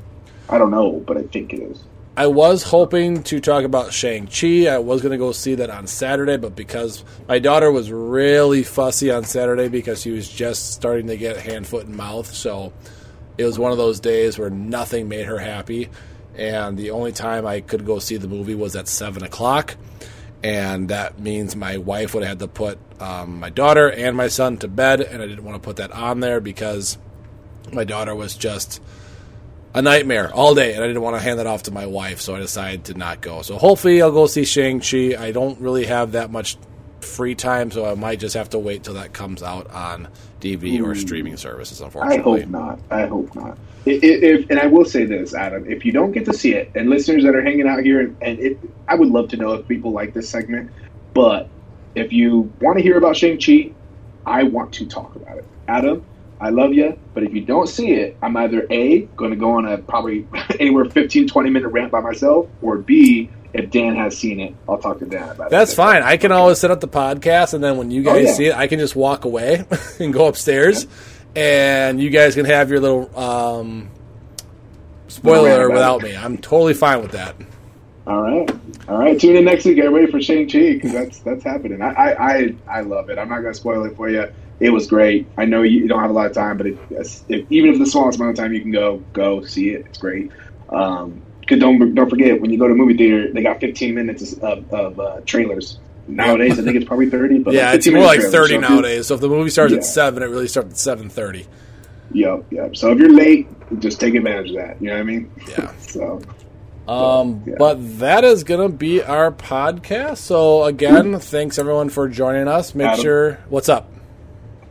I don't know, but I think it is. I was hoping to talk about Shang-Chi. I was going to go see that on Saturday, but because my daughter was really fussy on Saturday because she was just starting to get hand, foot, and mouth. So it was one of those days where nothing made her happy. And the only time I could go see the movie was at 7 o'clock. And that means my wife would have had to put um, my daughter and my son to bed. And I didn't want to put that on there because my daughter was just a nightmare all day, and I didn't want to hand that off to my wife, so I decided to not go. So hopefully, I'll go see Shang Chi. I don't really have that much free time, so I might just have to wait till that comes out on DVD or mm. streaming services. Unfortunately, I hope not. I hope not. I- i- If, and I will say this, Adam, if you don't get to see it, and listeners that are hanging out here, and, and it, I would love to know if people like this segment, but if you want to hear about Shang-Chi, I want to talk about it. Adam, I love you, but if you don't see it, I'm either A, going to go on a probably anywhere 15, 20 minute rant by myself, or B, if Dan has seen it, I'll talk to Dan about it. that's fine. I can always set up the podcast, and then when you Oh, guys yeah. see it, I can just walk away and go upstairs, and you guys can have your little um, spoiler without it. me. I'm totally fine with that. All right, all right. Tune in next week. Get ready for Shang Chi because that's that's happening. I, I I I love it. I'm not gonna spoil it for you. It was great. I know you don't have a lot of time, but it, if, even if the smallest amount of time you can go, go see it. It's great. Um, 'cause don't don't forget when you go to a movie theater, they got 15 minutes of, of uh, trailers. Nowadays, I think it's probably 30. But Yeah, like it's 15 more like trailers. 30 So you- nowadays. So if the movie starts Yeah. at seven, it really starts at 7:30. Yep, yep. So if you're late, just take advantage of that. You know what I mean? Yeah. So Um, Yeah. But that is going to be our podcast. So again, thanks everyone for joining us. Make Adam. sure what's up.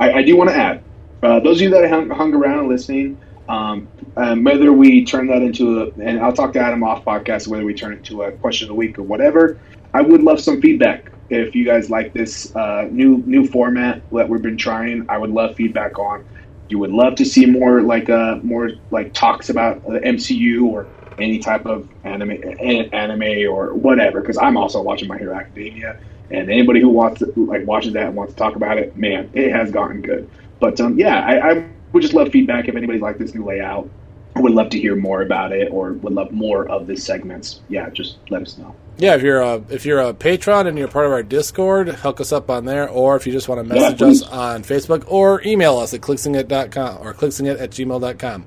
I, I do want to add, uh, those of you that hung, hung around listening, um, um, whether we turn that into a, and I'll talk to Adam off podcast, whether we turn it to a question of the week or whatever, I would love some feedback. If you guys like this uh, new new format that we've been trying, I would love feedback on. You would love to see more like uh, more like talks about the MCU or any type of anime, an- anime or whatever. Because I'm also watching My Hero Academia, and anybody who wants to, like watches that and wants to talk about it, man, it has gotten good. But um, yeah, I, I would just love feedback if anybody liked this new layout. I would love to hear more about it, or would love more of this segments. Yeah, just let us know. Yeah, if you're a if you're a patron and you're part of our Discord, hook us up on there, or if you just want to Yeah, message us on Facebook or email us at clixinit.com or clixinit at gmail.com.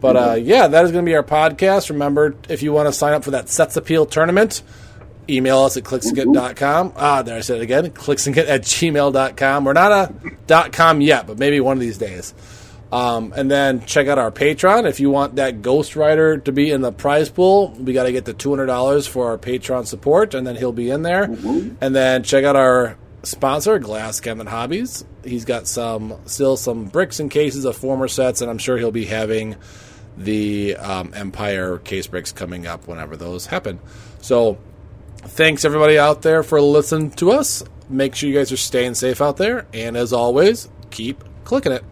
But uh, yeah, that is going to be our podcast. Remember, if you want to sign up for that Sets Appeal tournament, email us at clixinit.com. Ah, there I said it again, clixinit at gmail.com. We're not a dot .com yet, but maybe one of these days. Um, and then check out our Patreon. If you want that Ghost Rider to be in the prize pool, we got to get the $200 for our Patreon support, and then he'll be in there. And then check out our sponsor, Glass Cabinet Hobbies. He's got some still some bricks and cases of former sets, and I'm sure he'll be having the um, Empire case bricks coming up whenever those happen. So thanks everybody out there for listening to us. Make sure you guys are staying safe out there, and as always, keep clicking it.